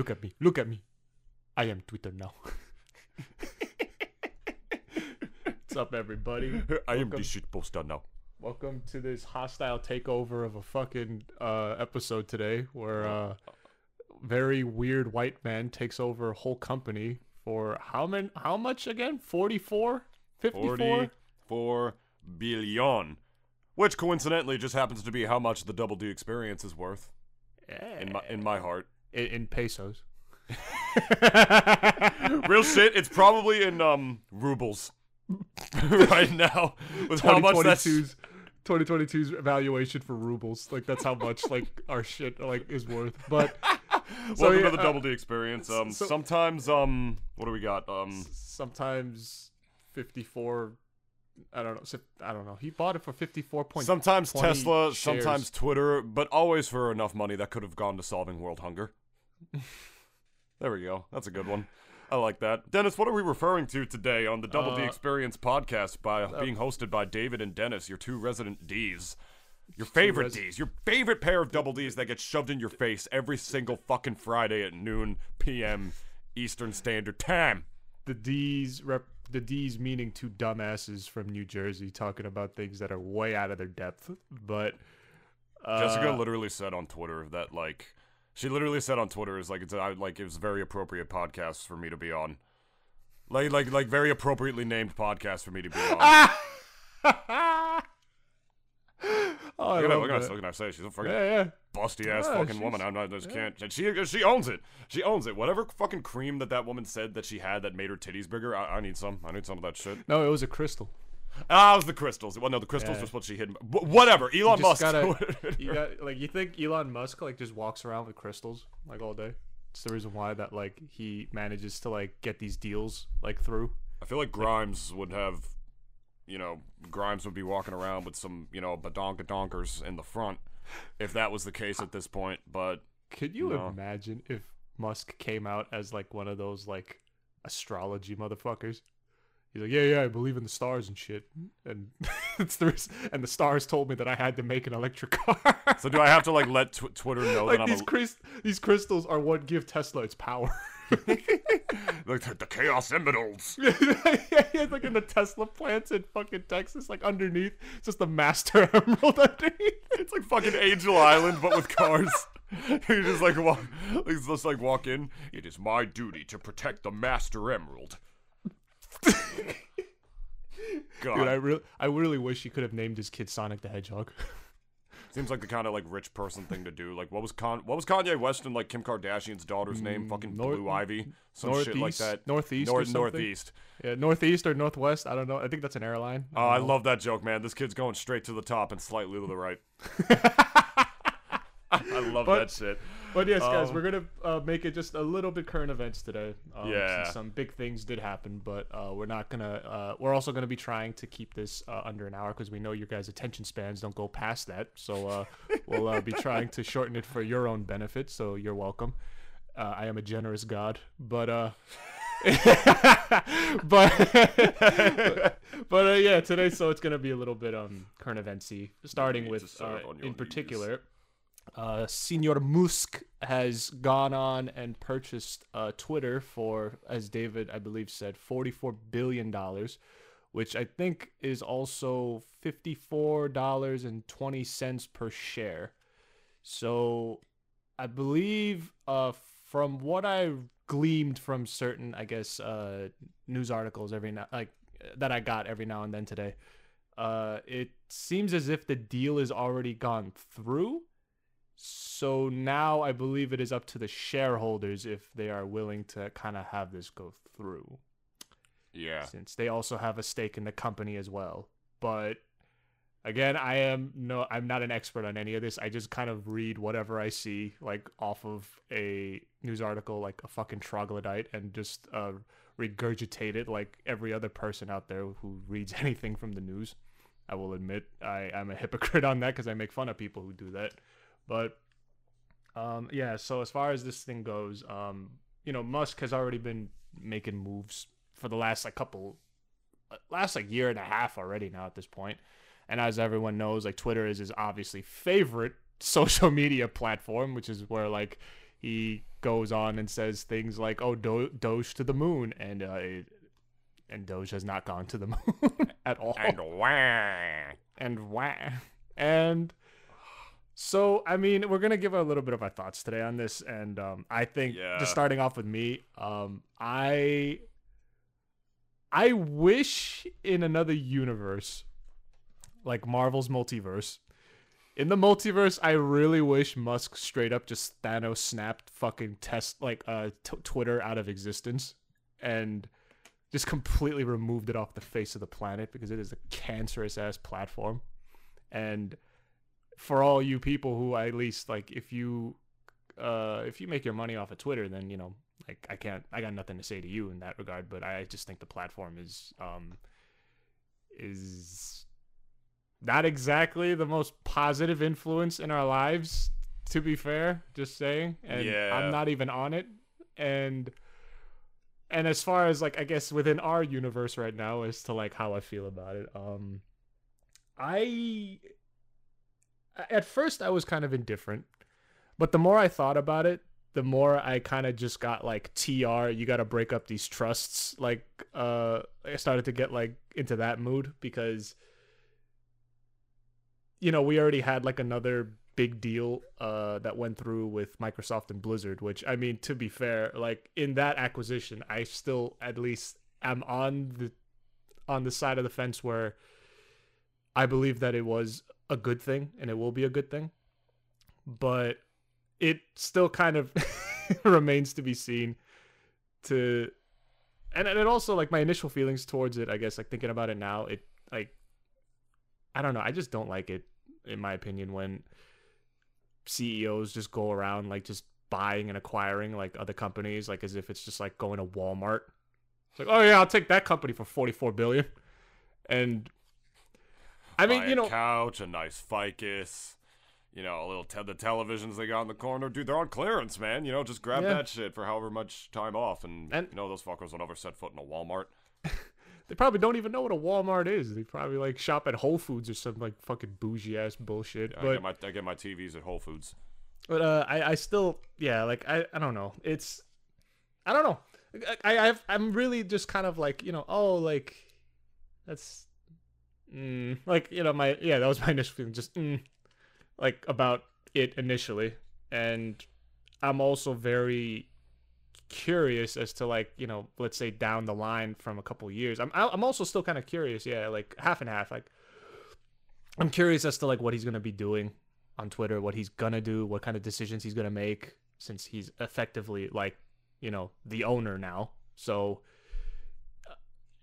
Look at me. Look at me. I am Twitter now. What's up, everybody? I am the shit poster now. Welcome to this hostile takeover of a fucking uh, episode today, where uh, very weird white man takes over a whole company for how many? How much again? 44? 54? 44 billion. Which coincidentally just happens to be how much the Double D experience is worth in my in my heart. In, in pesos. Real shit, it's probably in um rubles right now. With how much that's 2022's 2022's valuation for rubles. Like that's how much like our shit like is worth. But so Welcome yeah, to the uh, Double D experience. Um so- sometimes um what do we got? Um sometimes 54 I don't know. I don't know. He bought it for 54 point. sometimes Tesla, shares. sometimes Twitter, but always for enough money that could have gone to solving world hunger. there we go. That's a good one. I like that. Dennis, what are we referring to today on the Double D Uh, Experience podcast by being hosted by David and Dennis, your two resident Ds? Your favorite res- Ds, your favorite pair of double Ds that get shoved in your face every single fucking Friday at noon p.m. Eastern Standard Time. the D's rep the D's meaning two dumbasses from New Jersey talking about things that are way out of their depth. But uh, Jessica literally said on Twitter that like she literally said on Twitter is like it's I, like it was a very appropriate podcast for me to be on. Like like like very appropriately named podcast for me to be on. oh, I look, at that, love look, at that. that, look at her say she's a fucking Yeah, yeah. busty ass Yeah, fucking woman. I'm not, I just can't. And she she owns it. She owns it. Whatever fucking cream that that woman said that she had that made her titties bigger. I, I need some. I need some of that shit. No, it was a crystal. Ah, it was the crystals. Well, no, the crystals Yeah. was what she hid. Wh- Whatever. Elon just Musk. gotta- You got like you think Elon Musk like just walks around with crystals like all day. It's the reason why that like he manages to like get these deals like through. I feel like Grimes would have, you know, Grimes would be walking around with some, you know, badonkadonks in the front, if that was the case at this point. But Could you No. imagine if Musk came out as like one of those like astrology motherfuckers? He's like, yeah, yeah, I believe in the stars and shit, and it's the reason- and the stars told me that I had to make an electric car. so do I have to like let tw- Twitter know like that I'm these a, crys- these crystals are what give Tesla its power. like the, the chaos emeralds? yeah, yeah, like in the Tesla plants in fucking Texas, like underneath, it's just the master emerald underneath. It's like fucking Angel Island, but with cars. you just like walk, just like walk in. It is my duty to protect the Master Emerald. God, Dude, I really, I really wish he could have named his kid Sonic the Hedgehog. Seems like the kind of like rich person thing to do. Like what was Con what was Kanye West and like Kim Kardashian's daughter's name? Fucking Mm, North- Blue Ivy, some shit like Northeast- that. Northeast or North something? Northeast. Yeah, northeast or northwest. I don't know. I think that's an airline. Oh, I know. love that joke, man. This kid's going straight to the top and slightly to the right. I love But- that shit. But yes, guys, Um, we're gonna uh, make it just a little bit current events today. Um, Yeah. some big things did happen, but uh, we're not gonna. Uh, we're also gonna be trying to keep this uh, under an hour because we know your guys' attention spans don't go past that. So uh, we'll uh, be trying to shorten it for your own benefit. So you're welcome. Uh, I am a generous God, but uh, but but uh, yeah, today so it's gonna be a little bit um current eventsy, starting with uh, in knees. Uh, Senor Musk has gone on and purchased uh, Twitter for, as David I believe said, forty-four billion dollars, which I think is also fifty-four dollars and twenty cents per share. So, I believe, uh, from what I gleamed from certain, I guess, uh, news articles every now, like that I got every now and then today, uh, it seems as if the deal is already gone through. So now I believe it is up to the shareholders if they are willing to kind of have this go through, Yeah. since they also have a stake in the company as well. But again, I am no, I'm not an expert on any of this. I just kind of read whatever I see, like off of a news article, like a fucking troglodyte, and just uh, regurgitate it like every other person out there who reads anything from the news. I will admit I am a hypocrite on that because I make fun of people who do that. But um, yeah, so as far as this thing goes, um, you know, Musk has already been making moves for the last like couple, uh, last like year and a half already now at this point. And as everyone knows, like Twitter is his obviously favorite social media platform, which is where like he goes on and says things like, "Oh, Do- Doge to the moon," and uh, it, and Doge has not gone to the moon at all. And wah. and wah. And so, I mean, we're gonna give a little bit of our thoughts today on this, and um, I think Yeah. just starting off with me, um, I, I wish in another universe, like Marvel's multiverse, in the multiverse, I really wish Musk straight up just Thanos snapped fucking test like uh t- Twitter out of existence, and just completely removed it off the face of the planet because it is a cancerous ass platform. And for all you people who at least like if you uh if you make your money off of Twitter then you know like I can't I got nothing to say to you in that regard but I just think the platform is um is not exactly the most positive influence in our lives to be fair just saying and Yeah. I'm not even on it and and as far as like I guess within our universe right now as to like how I feel about it, um I at first I was kind of indifferent, but the more I thought about it, the more I kind of just got like TR, you got to break up these trusts. Like uh I started to get like into that mood because you know, we already had like another big deal uh that went through with Microsoft and Blizzard, which I mean to be fair, like in that acquisition, I still at least am on the on the side of the fence where I believe that it was a good thing and it will be a good thing. But it still kind of remains to be seen to and, and it also like my initial feelings towards it, I guess like thinking about it now, it like I don't know, I just don't like it in my opinion when CEOs just go around like just buying and acquiring like other companies like as if it's just like going to Walmart. It's like, "Oh yeah, I'll take that company for 44 billion." And I mean, you know, couch, a nice ficus, you know, a little te- the televisions they got in the corner, dude. They're on clearance, man. You know, just grab Yeah. that shit for however much time off, and, And- you know those fuckers will never set foot in a Walmart. they probably don't even know what a Walmart is. They probably like shop at Whole Foods or some like fucking bougie ass bullshit. I but get my I get my TVs at Whole Foods. But uh, I I still yeah like I I don't know it's I don't know I I've, I'm really just kind of like you know oh like that's mm, like you know my yeah that was my initial feeling just mm, like about it initially and I'm also very curious as to like you know let's say down the line from a couple years I'm I'm also still kind of curious yeah like half and half like I'm curious as to like what he's gonna be doing on Twitter, what he's gonna do, what kind of decisions he's gonna make, since he's effectively like, you know, the owner now. So,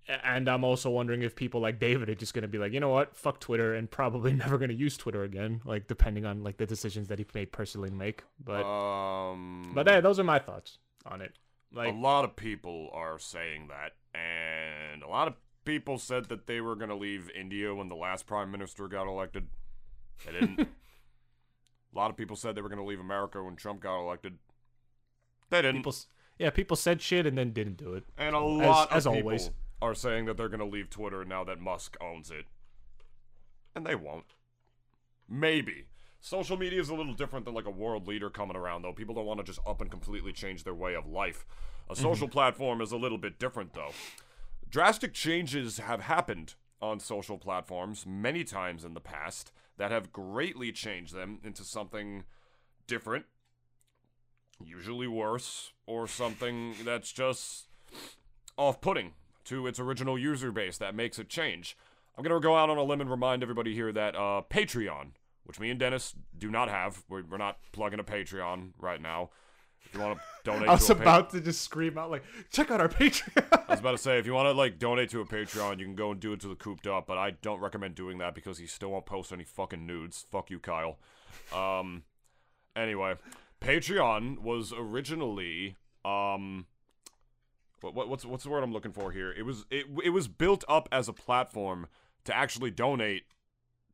and I'm also wondering if people like David are just gonna be like, you know what, fuck Twitter, and probably never gonna use Twitter again, like depending on like the decisions that he may personally make. But, um, but hey, those are my thoughts on it. Like, a lot of people are saying that, and a lot of people said that they were gonna leave India when the last prime minister got elected. They didn't. a lot of people said they were gonna leave America when Trump got elected. They didn't. people, yeah, people said shit and then didn't do it. and a lot as of people always. Are saying that they're gonna leave Twitter now that Musk owns it, and they won't. Maybe. Social media is a little different than like a world leader coming around, though. People don't want to just up and completely change their way of life. A mm-hmm. social platform is a little bit different, though. Drastic changes have happened on social platforms many times in the past that have greatly changed them into something different, usually worse, or something that's just off putting to its original user base that makes it change. I'm going to go out on a limb and remind everybody here that uh, Patreon, which me and Dennis do not have, we're, we're not plugging a Patreon right now. If you want to donate I was to a pa- about to just scream out like, check out our Patreon. I was about to say, if you want to like donate to a Patreon, you can go and do it to the cooped up, but I don't recommend doing that because he still won't post any fucking nudes. Fuck you, Kyle. Um, anyway, Patreon was originally um, what, what what's what's the word I'm looking for here? It was it it was built up as a platform to actually donate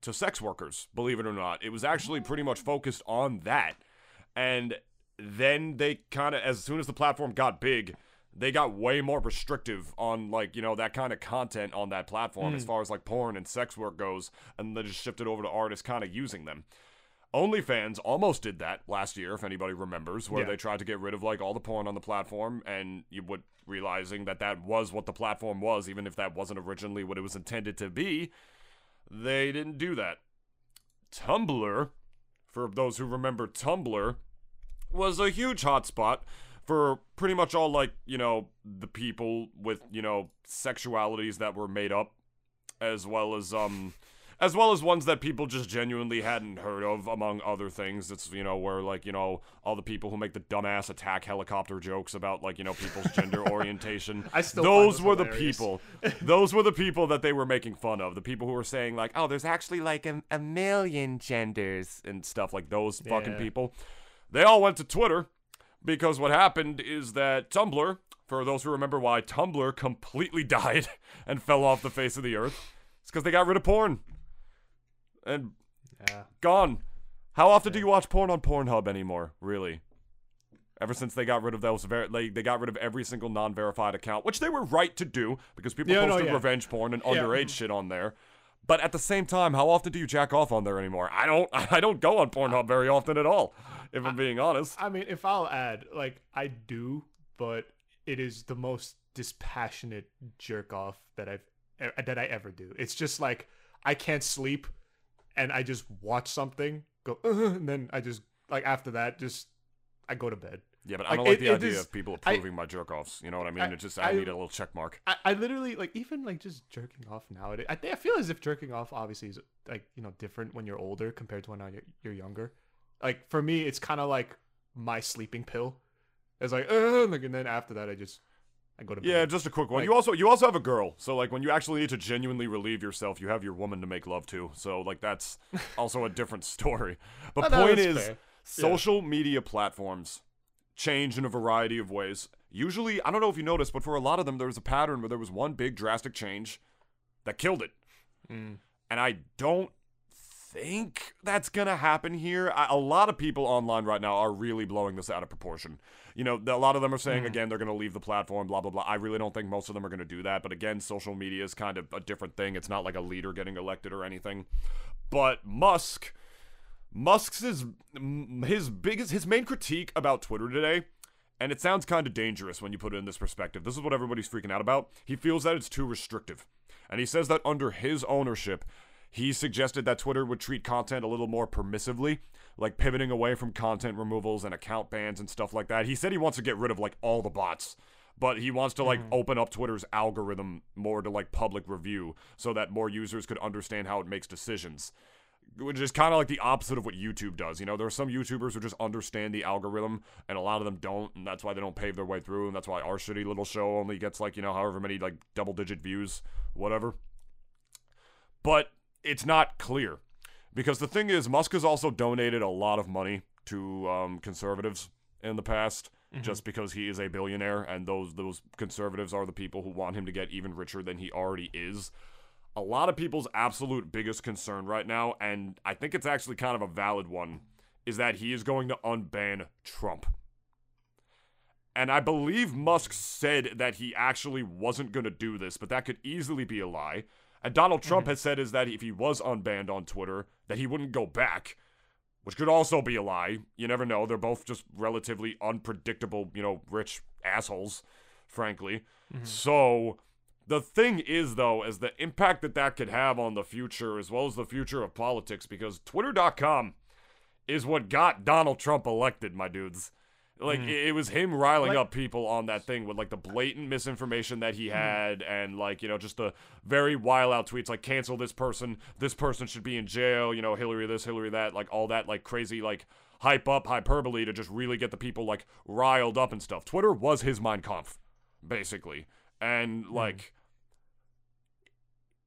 to sex workers. Believe it or not, it was actually pretty much focused on that, and then they kind of as soon as the platform got big they got way more restrictive on like you know that kind of content on that platform as hmm. far as like porn and sex work goes and they just shifted over to artists kind of using them OnlyFans almost did that last year, if anybody remembers, where Yeah. they tried to get rid of like all the porn on the platform, and you would realizing that that was what the platform was, even if that wasn't originally what it was intended to be. They didn't do that. Tumblr, for those who remember Tumblr, was a huge hotspot for pretty much all like you know the people with you know sexualities that were made up, as well as um as well as ones that people just genuinely hadn't heard of, among other things. It's, you know, where, like, you know, all the people who make the dumbass attack helicopter jokes about, like, you know, people's gender orientation. I still those were the people. those were the people that they were making fun of. The people who were saying, like, oh, there's actually, like, a, a million genders and stuff like those fucking Yeah. people. They all went to Twitter because what happened is that Tumblr, for those who remember why Tumblr completely died and fell off the face of the earth, it's because they got rid of porn. And Yeah. gone. How often do you watch porn on Pornhub anymore? Really? Ever since they got rid of those, ver- they, they got rid of every single non-verified account, which they were right to do because people Yeah, no, posted yeah. revenge porn and Yeah. Mm-hmm. underage shit on there. But at the same time, how often do you jack off on there anymore? I don't. I don't go on Pornhub very often at all, if I'm being honest. I mean, if I'll add, like, I do, but it is the most dispassionate jerk off that I've that I ever do. It's just like I can't sleep, and I just watch something, go, "Ugh," and then I just like after that, just I go to bed. Yeah, but I don't like it- the it idea is- of people I- approving my jerk offs. You know what I mean? I- it just I, I- need a little check mark. I, I literally like even like just jerking off nowadays. I think I feel as if jerking off obviously is like you know different when you're older compared to when you're, you're younger. Like for me, it's kind of like my sleeping pill. It's like, uh, like, and then after that, I just I go to bed. Yeah, just a quick one. Like- you also you also have a girl, so like when you actually need to genuinely relieve yourself, you have your woman to make love to. So like that's also a different story. But No, no, point is, fair. social media platforms change in a variety of ways. Usually, I don't know if you noticed, but for a lot of them, there was a pattern where there was one big drastic change that killed it. Mm. And I don't think that's gonna happen here. I, a lot of people online right now are really blowing this out of proportion. You know, a lot of them are saying hmm. again they're gonna leave the platform, blah blah blah. I really don't think most of them are gonna do that. But again, social media is kind of a different thing. It's not like a leader getting elected or anything. But Musk, Musk's his his biggest his main critique about Twitter today. And it sounds kind of dangerous when you put it in this perspective. This is what everybody's freaking out about. He feels that it's too restrictive. And he says that under his ownership, he suggested that Twitter would treat content a little more permissively, like pivoting away from content removals and account bans and stuff like that. He said he wants to get rid of like all the bots, but he wants to like mm-hmm. open up Twitter's algorithm more to like public review so that more users could understand how it makes decisions. Which is kind of like the opposite of what YouTube does. You know, there are some YouTubers who just understand the algorithm, and a lot of them don't, and that's why they don't pave their way through, and that's why our shitty little show only gets like, you know, however many like double digit views, whatever but it's not clear. Because the thing is musk has also donated a lot of money to um, conservatives in the past just because he is a billionaire and those those conservatives are the people who want him to get even richer than he already is. A lot of people's absolute biggest concern right now and i think it's actually kind of a valid one is that he is going to unban trump. And I believe Musk said that he actually wasn't going to do this, but that could easily be a lie. And Donald Trump mm-hmm. has said is that if he was unbanned on Twitter, that he wouldn't go back, which could also be a lie. You never know. They're both just relatively unpredictable, you know, rich assholes, frankly. Mm-hmm. So the thing is, though, is the impact that that could have on the future as well as the future of politics, because Twitter.com is what got Donald Trump elected, my dudes. Like mm. it, it was him riling Like- up people on that thing with like the blatant misinformation that he had, and like you know just the very wild out tweets like cancel this person, this person should be in jail, you know Hillary this, Hillary that, like all that like crazy like hype up hyperbole to just really get the people like riled up and stuff. Twitter was his Mein Kampf, basically, and mm. like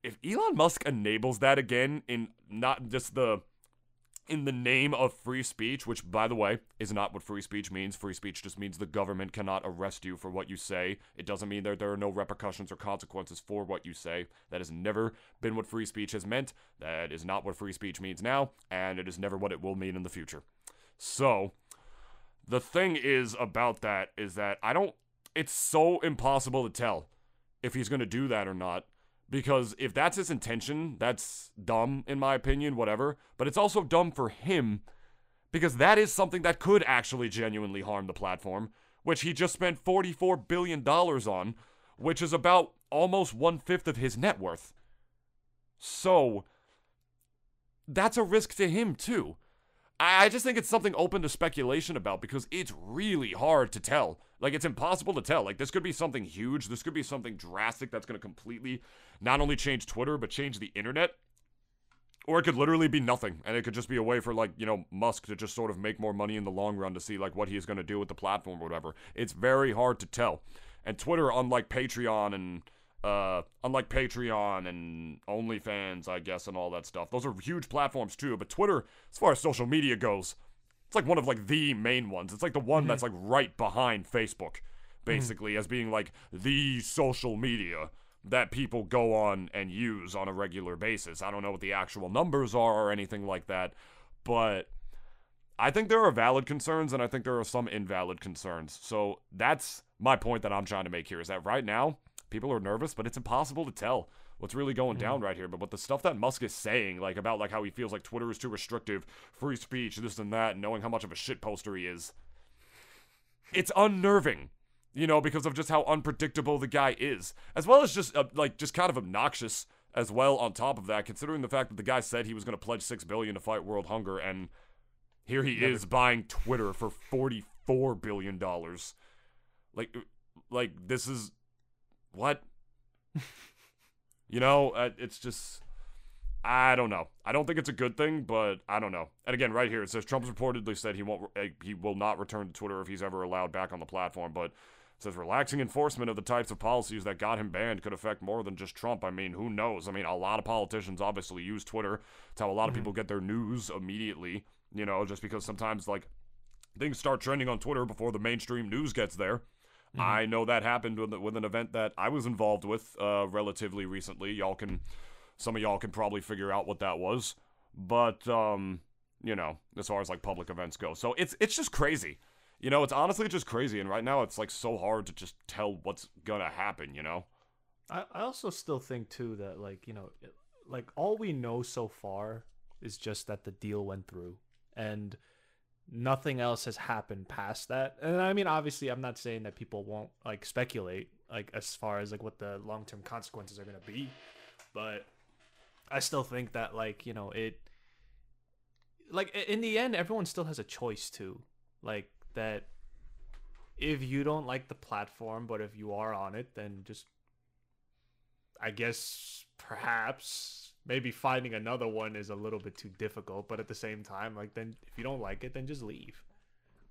if Elon Musk enables that again in not just the in the name of free speech, which by the way is not what free speech means. Free speech just means the government cannot arrest you for what you say. It doesn't mean that there are no repercussions or consequences for what you say. That has never been what free speech has meant. That is not what free speech means now, and it is never what it will mean in the future. So, the thing is about that is that I don't it's so impossible to tell if he's going to do that or not because if that's his intention, that's dumb in my opinion, whatever. But it's also dumb for him because that is something that could actually genuinely harm the platform, which he just spent $44 billion on, which is about almost one fifth of his net worth. So, that's a risk to him, too. I just think it's something open to speculation about because it's really hard to tell. Like, it's impossible to tell. Like, this could be something huge. This could be something drastic that's going to completely not only change Twitter, but change the internet. Or it could literally be nothing, and it could just be a way for, like, you know, Musk to just sort of make more money in the long run to see, like, what he's going to do with the platform or whatever. It's very hard to tell. And Twitter, unlike Patreon and uh, unlike Patreon and OnlyFans, I guess, and all that stuff. Those are huge platforms too. But Twitter, as far as social media goes, it's like one of like the main ones. It's like the one mm-hmm. that's like right behind Facebook, basically, mm-hmm. as being like the social media that people go on and use on a regular basis. I don't know what the actual numbers are or anything like that, but I think there are valid concerns and I think there are some invalid concerns. So that's my point that I'm trying to make here is that right now, people are nervous, but it's impossible to tell what's really going down mm. right here. But what the stuff that Musk is saying, like about like how he feels like Twitter is too restrictive, free speech, this and that, knowing how much of a shit poster he is, it's unnerving. You know, because of just how unpredictable the guy is, as well as just uh, like just kind of obnoxious as well. On top of that, considering the fact that the guy said he was going to pledge six billion to fight world hunger, and here he Never. is buying Twitter for forty-four billion dollars. Like, like this is what? you know, uh, it's just. I don't know. I don't think it's a good thing, but I don't know. And again, right here it says Trump's reportedly said he won't, eh, he will not return to Twitter if he's ever allowed back on the platform. But it says relaxing enforcement of the types of policies that got him banned could affect more than just Trump. I mean, who knows? I mean, a lot of politicians obviously use Twitter. It's how a lot of mm-hmm. people get their news immediately. You know, just because sometimes like things start trending on Twitter before the mainstream news gets there. Mm-hmm. I know that happened with, with, an event that I was involved with uh, relatively recently. Y'all can, some of y'all can probably figure out what that was, but um, you know, as far as like public events go, so it's it's just crazy. You know, it's honestly just crazy, and right now it's like so hard to just tell what's gonna happen. You know. I I also still think too that like you know, like all we know so far is just that the deal went through, and nothing else has happened past that. And I mean, obviously, I'm not saying that people won't like speculate like as far as like what the long term consequences are gonna be, but I still think that like you know it. Like in the end, everyone still has a choice too. Like that, if you don't like the platform, but if you are on it, then just, I guess perhaps maybe finding another one is a little bit too difficult but at the same time like then if you don't like it then just leave.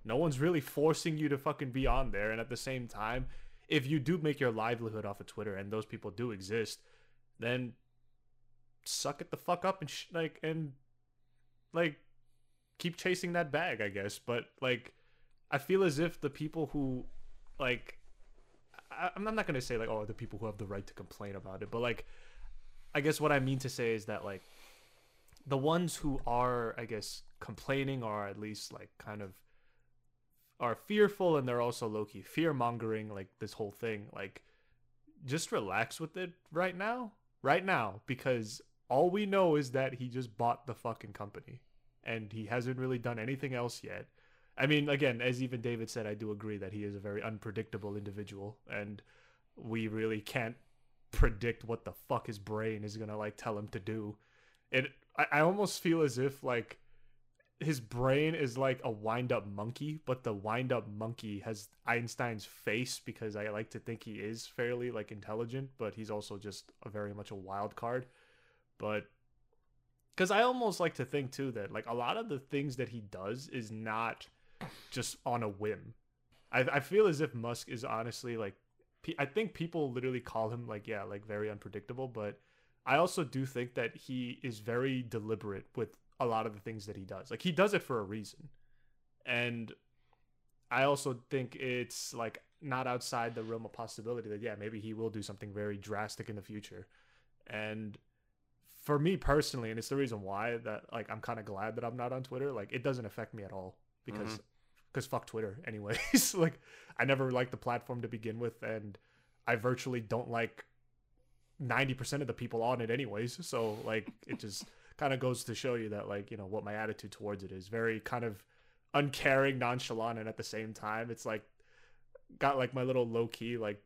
No one's really forcing you to fucking be on there and at the same time if you do make your livelihood off of twitter and those people do exist then suck it the fuck up and sh- like and like keep chasing that bag i guess. But like i feel as if the people who like I, i'm not gonna say like oh the people who have the right to complain about it but like I guess what I mean to say is that like the ones who are, I guess, complaining or at least like kind of are fearful and they're also low key fear mongering like this whole thing. Like, just relax with it right now, right now, because all we know is that he just bought the fucking company and he hasn't really done anything else yet. I mean, again, as even David said, I do agree that he is a very unpredictable individual and we really can't predict what the fuck his brain is gonna like tell him to do. And I, I almost feel as if like his brain is like a wind up monkey, but the wind up monkey has Einstein's face because I like to think he is fairly like intelligent, but he's also just a very much a wild card. But because I almost like to think too that like a lot of the things that he does is not just on a whim. I, I feel as if Musk is honestly like I think people literally call him like yeah, like very unpredictable, but I also do think that he is very deliberate with a lot of the things that he does. Like he does it for a reason. And I also think it's like not outside the realm of possibility that yeah, maybe he will do something very drastic in the future. And for me personally, and it's the reason why that like I'm kind of glad that I'm not on Twitter, like it doesn't affect me at all because mm-hmm because fuck Twitter, anyways. like, I never liked the platform to begin with, and I virtually don't like 90% of the people on it, anyways. So, like, it just kind of goes to show you that, like, you know, what my attitude towards it is very kind of uncaring, nonchalant, and at the same time, it's like got like my little low key like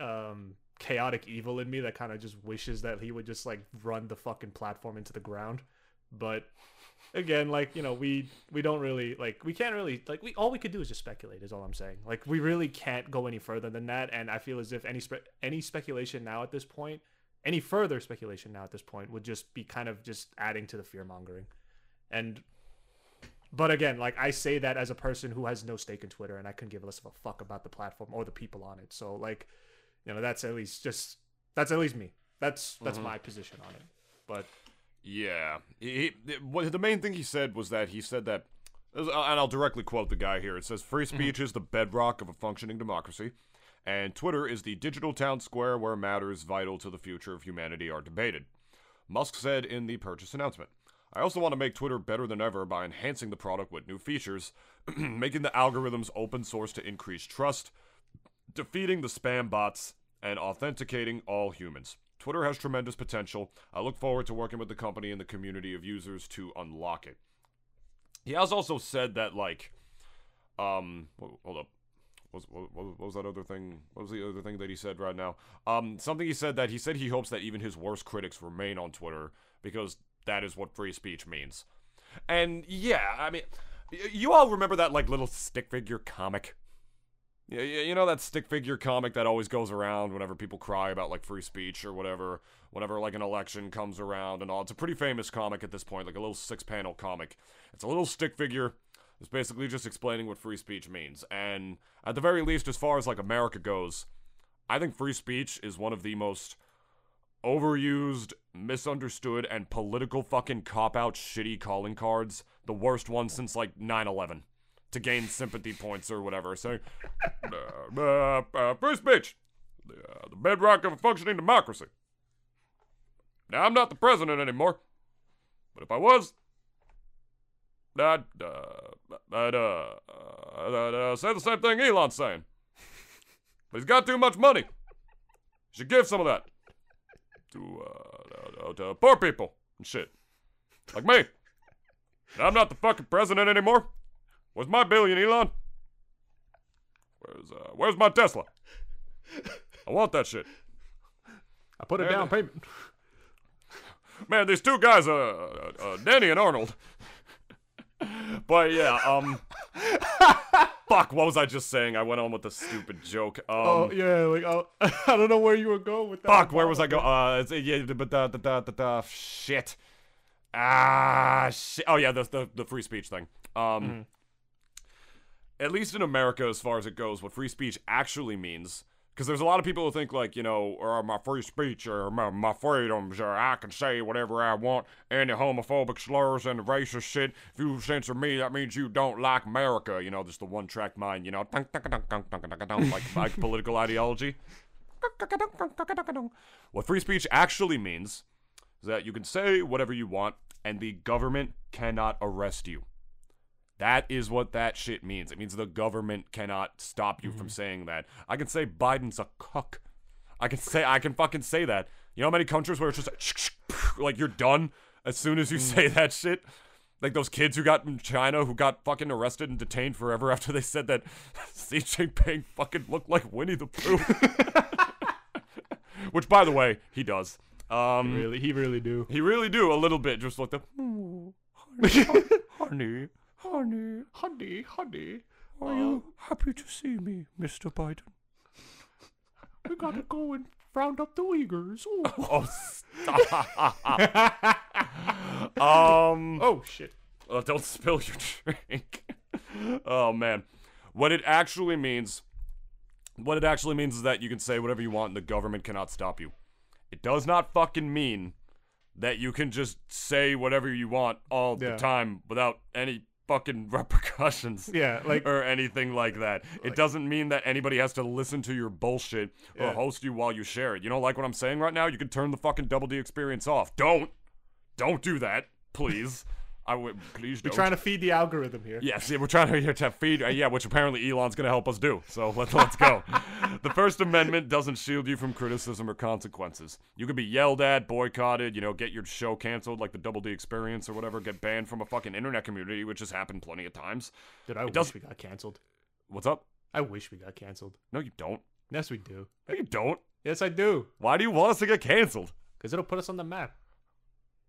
um chaotic evil in me that kind of just wishes that he would just like run the fucking platform into the ground. But again, like you know, we we don't really like we can't really like we all we could do is just speculate. Is all I'm saying. Like we really can't go any further than that. And I feel as if any spe- any speculation now at this point, any further speculation now at this point would just be kind of just adding to the fear mongering. And but again, like I say that as a person who has no stake in Twitter, and I couldn't give a less of a fuck about the platform or the people on it. So like, you know, that's at least just that's at least me. That's that's mm-hmm. my position on it. But Yeah. He, he, the main thing he said was that he said that, uh, and I'll directly quote the guy here. It says, Free mm-hmm. speech is the bedrock of a functioning democracy, and Twitter is the digital town square where matters vital to the future of humanity are debated. Musk said in the purchase announcement. I also want to make Twitter better than ever by enhancing the product with new features, making the algorithms open source to increase trust, defeating the spam bots, and authenticating all humans. Twitter has tremendous potential. I look forward to working with the company and the community of users to unlock it. He has also said that, like, um, hold up. What was, what, was that other thing? What was the other thing that he said right now? Um, something he said that he said he hopes that even his worst critics remain on Twitter because that is what free speech means. And yeah, I mean, you all remember that like little stick figure comic? Yeah, you know that stick figure comic that always goes around whenever people cry about like free speech or whatever, whenever like an election comes around and all. It's a pretty famous comic at this point, like a little six panel comic. It's a little stick figure. It's basically just explaining what free speech means. And at the very least, as far as like America goes, I think free speech is one of the most overused, misunderstood, and political fucking cop out shitty calling cards. The worst one since like 9 11 to gain sympathy points or whatever. Saying, uh, uh, uh, free speech, uh, the bedrock of a functioning democracy. Now, I'm not the president anymore, but if I was, I'd, uh, I'd, uh, I'd uh, say the same thing Elon's saying. But he's got too much money. Should give some of that to, to poor people and shit. Like me. I'm not the fucking president anymore. Where's my billion, Elon? Where's, uh, where's my Tesla? I want that shit. I put a Yeah, down payment. Man, these two guys, uh, uh, uh Danny and Arnold. but yeah, um, fuck, what was I just saying? I went on with a stupid joke. Um, Oh yeah, like oh, I don't know where you were going with that. fuck, where was I going? Uh, it's, yeah, but da da da da da. Shit. Ah, shit. Oh yeah, the the, the free speech thing. Um, at least in America, as far as it goes, what free speech actually means. Because there's a lot of people who think like, you know, or my free speech or my, my freedoms or I can say whatever I want, any homophobic slurs and racist shit. If you censor me, that means you don't like America. You know, just the one track mind, you know, like, like political ideology. What free speech actually means is that you can say whatever you want and the government cannot arrest you. That is what that shit means. It means the government cannot stop you from saying that. I can say Biden's a cuck. I can say I can fucking say that. You know how many countries where it's just like, like you're done as soon as you say that shit? Like those kids who got in China who got fucking arrested and detained forever after they said that Xi Jinping fucking looked like Winnie the Pooh. Which, by the way, he does. Um, Really, he really do. he really do a little bit. Just looked the "Ooh, honey, honey, honey, honey, are you happy to see me, Mr. Biden? we gotta go and round up the Uyghurs. Oh, stop. um. oh shit. Uh, don't spill your drink. oh man, what it actually means, what it actually means is that you can say whatever you want and the government cannot stop you. It does not fucking mean that you can just say whatever you want all Yeah. the time without any fucking repercussions. Yeah, like or anything like that. it doesn't mean that anybody has to listen to your bullshit or Yeah. host you while you share it. You don't like what I'm saying right now? You can turn the fucking Double D experience off. Don't. Don't do that, please. I would please We're don't. trying to feed the algorithm here. Yes, yeah, we're trying to, to feed. Uh, yeah, which apparently Elon's going to help us do. So let's let's go. the First Amendment doesn't shield you from criticism or consequences. You could be yelled at, boycotted, you know, get your show canceled, like the Double D Experience or whatever, get banned from a fucking internet community, which has happened plenty of times. Dude, I wish does- we got canceled. What's up? I wish we got canceled. No, you don't. Yes, we do. No, you don't. Yes, I do. Why do you want us to get canceled? Because it'll put us on the map.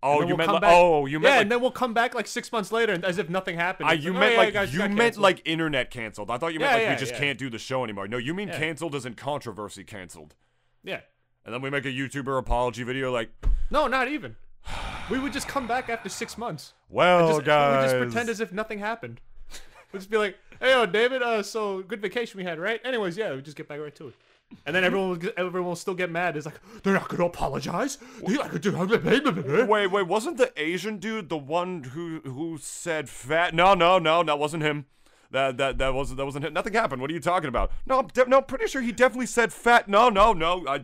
Oh, you we'll meant like, back, oh, you meant yeah, like, and then we'll come back like six months later, and as if nothing happened. I, you oh, meant yeah, like guys, you meant canceled. like internet canceled. I thought you meant Yeah, like yeah, we just yeah. can't do the show anymore. No, you mean Yeah. canceled as in controversy canceled. yeah. And then we make a YouTuber apology video like, No, not even. We would just come back after six months. well, just, guys, We would just pretend as if nothing happened. We'd just be like, "Hey, yo, David. Uh, so good vacation we had, right? Anyways, yeah, we just get back right to it." And then everyone, will, everyone will still get mad. It's like they're not gonna apologize. They're not gonna do. Wait, wait, wasn't the Asian dude the one who who said fat? No, no, no, that wasn't him. That that that wasn't that wasn't him. Nothing happened. What are you talking about? No, I'm de- no, pretty sure he definitely said fat. No, no, no. I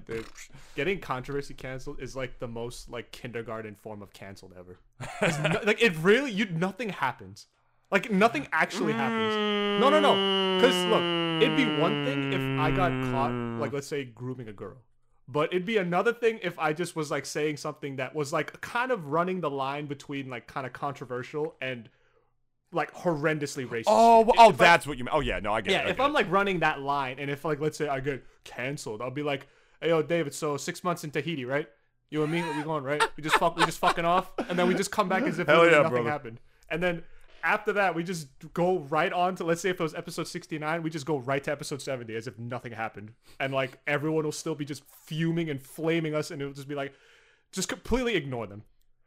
Getting controversy canceled is like the most like kindergarten form of canceled ever. No- like it really, you nothing happens. Like nothing actually happens. No, no, no. Because look, it'd be one thing if I got caught, like let's say grooming a girl, but it'd be another thing if I just was like saying something that was like kind of running the line between like kind of controversial and like horrendously racist. oh oh If I- that's what you mean. Oh yeah, no, I get it. yeah, if I'm it. like running that line, and if like let's say I get canceled, I'll be like, "Hey, yo, David. So six months in Tahiti, right? You and me, we going right? We just fuck, we just fucking off, and then we just come back as if Hell yeah, nothing brother. happened. And then after that, we just go right on to let's say if it was episode 69, we just go right to episode 70 as if nothing happened, and like everyone will still be just fuming and flaming us, and it'll just be like, just completely ignore them,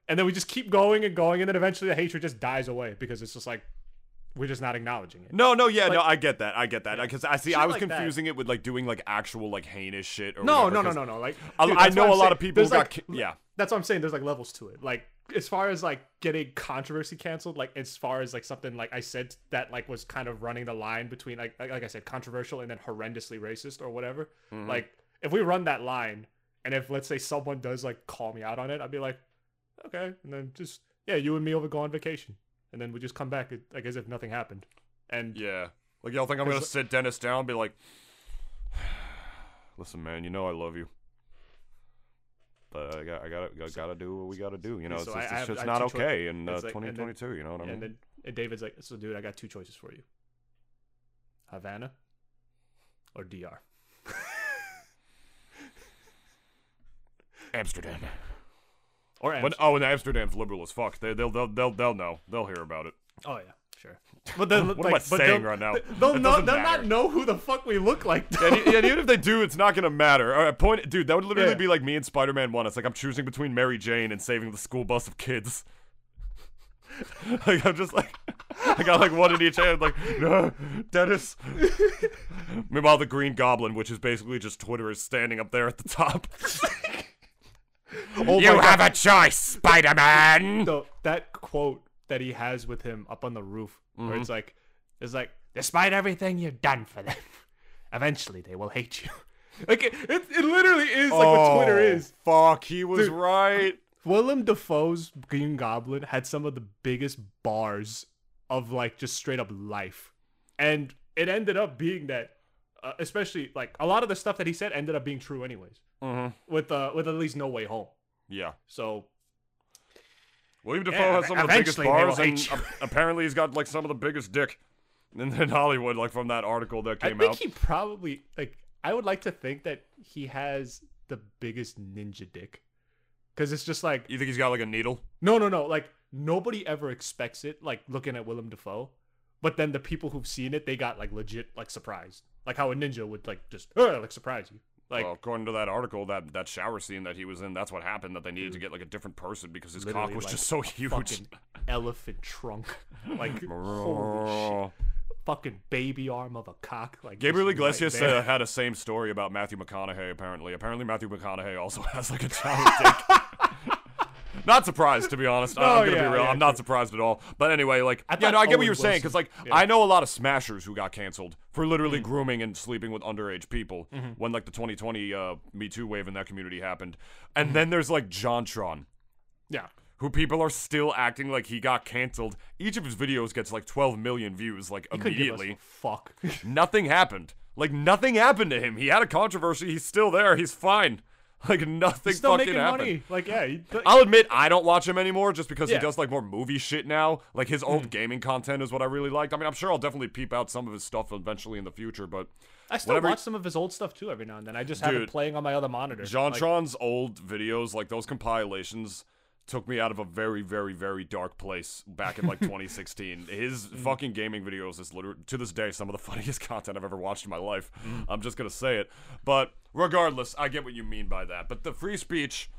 and then we just keep going and going, and then eventually the hatred just dies away because it's just like we're just not acknowledging it. No, no, yeah, no, I get that. I get that. Because I see, Shit I was like that. confusing it with like doing like actual like heinous shit. Or No, whatever, no, no, no, no. Like I, dude, I that's know a lot saying. of people There's, got like, ki- yeah. That's what I'm saying. There's like levels to it. Like as far as like getting controversy canceled, like as far as like something like I said that like was kind of running the line between like like, like I said controversial and then horrendously racist or whatever. Mm-hmm. Like if we run that line and if let's say someone does like call me out on it, I'd be like, okay, and then just yeah, you and me over go on vacation, and then we just come back like as if nothing happened. And Yeah. Like y'all think I'm gonna sit Dennis down and be like, "Listen, man, you know I love you, but I got I gotta gotta, gotta do what we gotta do. You know, So it's, just, I it's have- just not two choi- okay in uh, it's like- and then- 2022. you know what I mean? and then and David's like, so dude, I got two choices for you, Havana or DR. Amsterdam. Or But, Amsterdam. oh, and Amsterdam's liberal as fuck. They, they'll, they'll, they'll, they'll know. They'll hear about it. Oh yeah, sure. But then, What like, am I saying right now? They'll doesn't they'll not know who the fuck we look like. and, and even if they do, it's not gonna matter. All right, point, dude. That would literally Yeah. be like me and Spider-Man One. It's like I'm choosing between Mary Jane and saving the school bus of kids. like I'm just like, I got like one in each hand. Like, no, Dennis. Meanwhile, the Green Goblin, which is basically just Twitter, is standing up there at the top. Oh you have a choice, Spider-Man. So that quote that he has with him up on the roof, where Mm-hmm. it's like, it's like, despite everything you've done for them, eventually they will hate you. Like it, it, it literally is like what Twitter is. Oh, Fuck, he was Dude. right. Willem Dafoe's Green Goblin had some of the biggest bars of like just straight up life, and it ended up being that, uh, especially like a lot of the stuff that he said ended up being true anyways. Mm-hmm. With uh, with at least No Way Home. Yeah. So William Dafoe Yeah, has some of the biggest eventually they will bars, and hate you. a- apparently he's got like some of the biggest dick in, in Hollywood, like from that article that came out. I think out. he probably like. I would like to think that he has the biggest ninja dick, because it's just like You think he's got like a needle? no, no, no. Like nobody ever expects it. Like looking at Willem Dafoe, but then the people who've seen it, they got like legit like surprised, like how a ninja would like just like surprise you. Like well, according to that article, that that shower scene that he was in, that's what happened. That they needed to get like a different person because his cock was like, just so huge. fucking elephant trunk, like holy shit, fucking baby arm of a cock. Like Gabriel just right Iglesias uh, had a same story about Matthew McConaughey. Apparently, apparently Matthew McConaughey also has like a giant dick. Not surprised, to be honest. I- I'm Oh, gonna yeah, be real. yeah, I'm not surprised at all. But anyway, like, I yeah, no, I get what you're saying because, like. I know a lot of smashers who got canceled for literally Mm. grooming and sleeping with underage people Mm-hmm. when like the 2020 uh, Me Too wave in that community happened, Mm-hmm. and then there's like JonTron, yeah. who people are still acting like he got canceled. Each of his videos gets like 12 million views, like He couldn't give us immediately. fuck. Nothing happened. Like nothing happened to him. He had a controversy. He's still there. He's fine. Like nothing He's still fucking making happened. money. Like yeah, he, I'll admit I don't watch him anymore just because Yeah. Hmm. he does like more movie shit now. Like his old gaming content is what I really liked. I mean, I'm sure I'll definitely peep out some of his stuff eventually in the future, but I still watch some of his old stuff too every now and then. I just have Dude, it playing on my other monitor. Like, JonTron's old videos, like those compilations, took me out of a very, very, very dark place back in like 2016. His Hmm. fucking gaming videos is literally to this day some of the funniest content I've ever watched in my life. Hmm. I'm just gonna say it, but regardless, I get what you mean by that. But the free speech.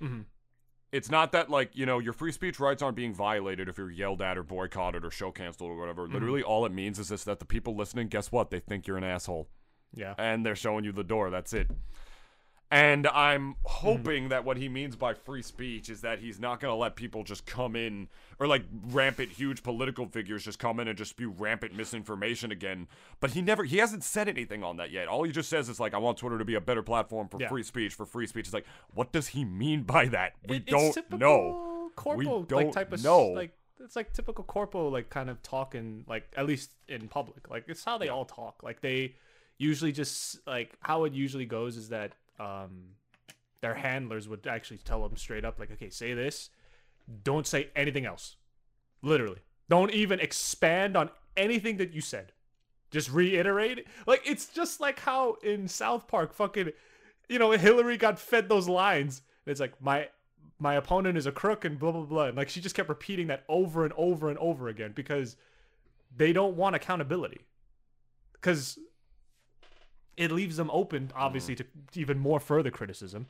Mm-hmm. It's not that like you know your free speech rights aren't being violated if you're yelled at or boycotted or show canceled or whatever. Mm-hmm. Literally, all it means is just that the people listening, guess what? They think you're an asshole yeah. and they're showing you the door. That's it. And I'm hmm. hoping that what he means by free speech is that he's not going to let people just come in or like rampant huge political figures just come in and just spew rampant misinformation again. But he never he hasn't said anything on that yet. All he just says is like I want Twitter to be a better platform for Yeah. free speech, for free speech. It's like what does he mean by that? We It- don't know. Corpo, We don't type of know. like it's like typical corpo like kind of talking like at least in public. Like it's how they all talk. Like they usually just like how it usually goes is that um their handlers would actually tell them straight up like okay, say this, don't say anything else. Literally. Don't even expand on anything that you said. Just reiterate it. Like it's just like how in South Park fucking you know, Hillary got fed those lines. It's like my my opponent is a crook and blah blah blah. And like she just kept repeating that over and over and over again because they don't want accountability. Cause it leaves them open, obviously, mm. to even more further criticism.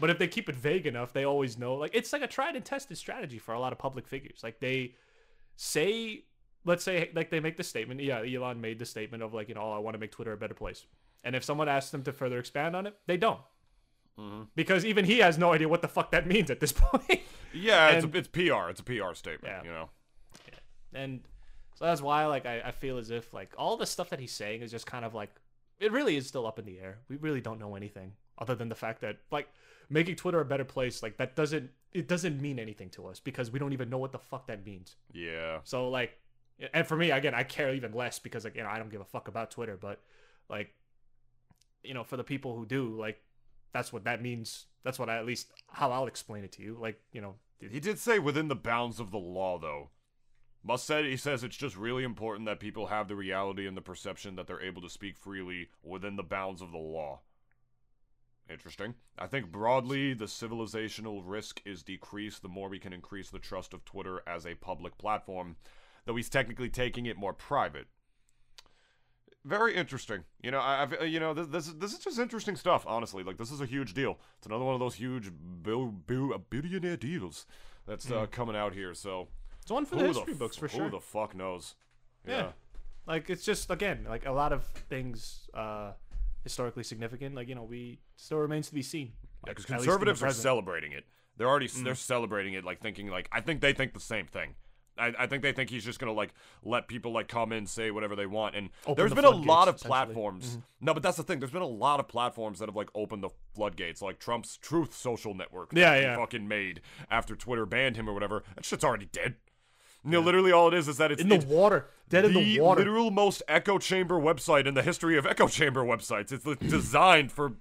But if they keep it vague enough, they always know. Like it's like a tried and tested strategy for a lot of public figures. Like they say, let's say, like they make the statement. Yeah, Elon made the statement of like, you know, oh, I want to make Twitter a better place. And if someone asks them to further expand on it, they don't. Mm-hmm. Because even he has no idea what the fuck that means at this point. Yeah, it's, a, it's PR. It's a PR statement, Yeah. you know. and so that's why like I, I feel as if like all the stuff that he's saying is just kind of like it really is still up in the air we really don't know anything other than the fact that like making twitter a better place like that doesn't it doesn't mean anything to us because we don't even know what the fuck that means Yeah. so like and for me again i care even less because like you know i don't give a fuck about twitter but like you know for the people who do like that's what that means that's what I, at least how i'll explain it to you like you know He did say within the bounds of the law, though. Musk said he says it's just really important that people have the reality and the perception that they're able to speak freely within the bounds of the law. Interesting. I think broadly, the civilizational risk is decreased the more we can increase the trust of Twitter as a public platform, though he's technically taking it more private. Very interesting. You know, I, I've, you know, this, this is- this is just interesting stuff. Honestly, like this is a huge deal. It's another one of those huge bill, bill, billionaire deals that's uh, coming out here. So it's one for who the the history f- books for sure. who the fuck knows? Yeah. like it's just again like a lot of things uh historically significant like you know we still remains to be seen like, because at least conservatives are celebrating it. They're already Mm. they're celebrating it, like thinking like I think they think the same thing. I, I think they think he's just gonna like let people like come in say whatever they want and Open there's the been a lot of platforms Mm-hmm. no but that's the thing there's been a lot of platforms that have like opened the floodgates like Trump's Truth social network that Yeah, he yeah. fucking made after Twitter banned him or whatever that shit's already dead you know literally all it is is that it's in the it's water. Dead in the water. The literal most echo chamber website in the history of echo chamber websites. It's designed for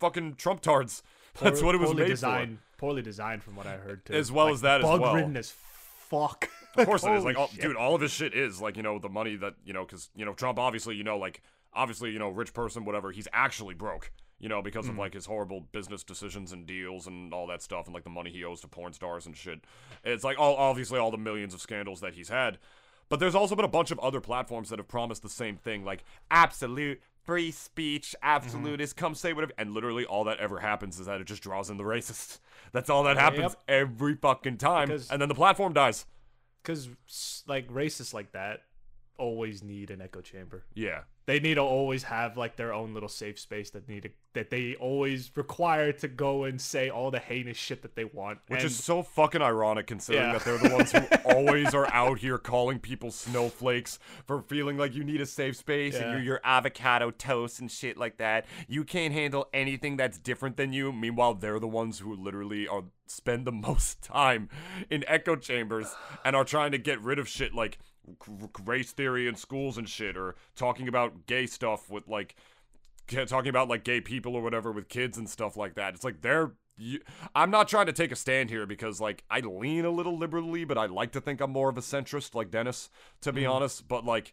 fucking Trump tards. That's what it was poorly made designed. Poorly designed from what i heard too. As well Like, as that as well. bug-ridden as fuck. Of course it is. Like, all, dude, all of his shit is like you know the money that you know because you know Trump obviously you know like obviously you know rich person whatever he's actually broke you know because Mm. of like his horrible business decisions and deals and all that stuff and like the money he owes to porn stars and shit. It's like all obviously all the millions of scandals that he's had, but there's also been a bunch of other platforms that have promised the same thing like absolute free speech, absolutist, come say whatever, and literally all that ever happens is that it just draws in the racists. That's all that happens Yep. every fucking time, Because- and then the platform dies. because like racists like that always need an echo chamber Yeah. They need to always have like their own little safe space that need to, that they always require to go and say all the heinous shit that they want. Which And- is so fucking ironic considering Yeah. that they're the ones who always are out here calling people snowflakes for feeling like you need a safe space and you're your avocado toast and shit like that. You can't handle anything that's different than you. Meanwhile, they're the ones who literally are spend the most time in echo chambers and are trying to get rid of shit like race theory in schools and shit or talking about gay stuff with like talking about like gay people or whatever with kids and stuff like that. It's like they're. You, I'm not trying to take a stand here because like I lean a little liberally, but I like to think I'm more of a centrist, like Dennis, to be mm-hmm. honest. But like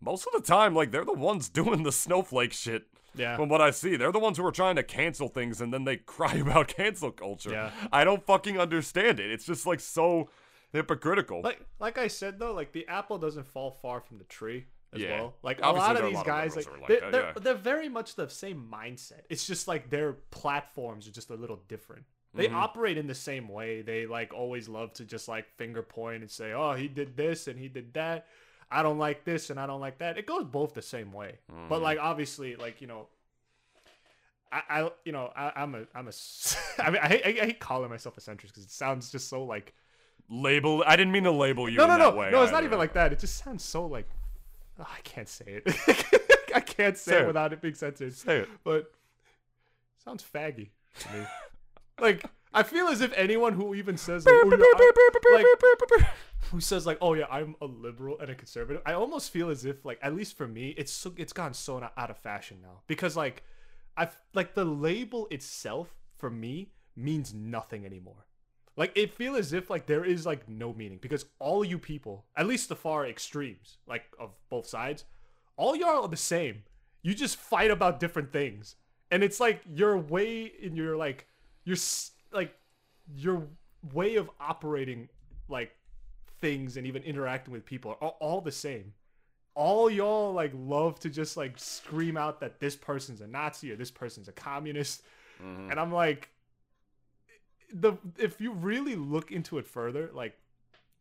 most of the time, like they're the ones doing the snowflake shit. Yeah. From what I see, they're the ones who are trying to cancel things and then they cry about cancel culture. Yeah. I don't fucking understand it. It's just like so hypocritical. like like I said though, like the apple doesn't fall far from the tree as Yeah. well. Like Obviously, a lot of these lot guys, liberals like, like they're, they're, yeah. they're very much the same mindset. It's just like their platforms are just a little different. They Mhm. operate in the same way. They like always love to just like finger point and say, "Oh, he did this and he did that." I don't like this and I don't like that. It goes both the same way. But Mhm. like obviously, like you know, I, I you know I, I'm a I'm a I mean I hate, I hate calling myself a centrist because it sounds just so like label. I didn't mean to label you. no, in no, no, no. It's not even like that. It just sounds so like oh, I can't say it. I can't say Say it it. without it being censored. Say it. But sounds faggy to me. like I feel as if anyone who even says like, oh, yeah, like who says like oh yeah I'm a liberal and a conservative. I almost feel as if like at least for me it's so, it's gone so out of fashion now because like I like the label itself for me means nothing anymore. Like it feel as if like there is like no meaning because all you people, at least the far extremes, like of both sides, all y'all are the same. You just fight about different things, and it's like your way in your like your s- like your way of operating like things and even interacting with people are all the same. All y'all like love to just like scream out that this person's a Nazi or this person's a communist, Mhm. and I'm like, the if you really look into it further, like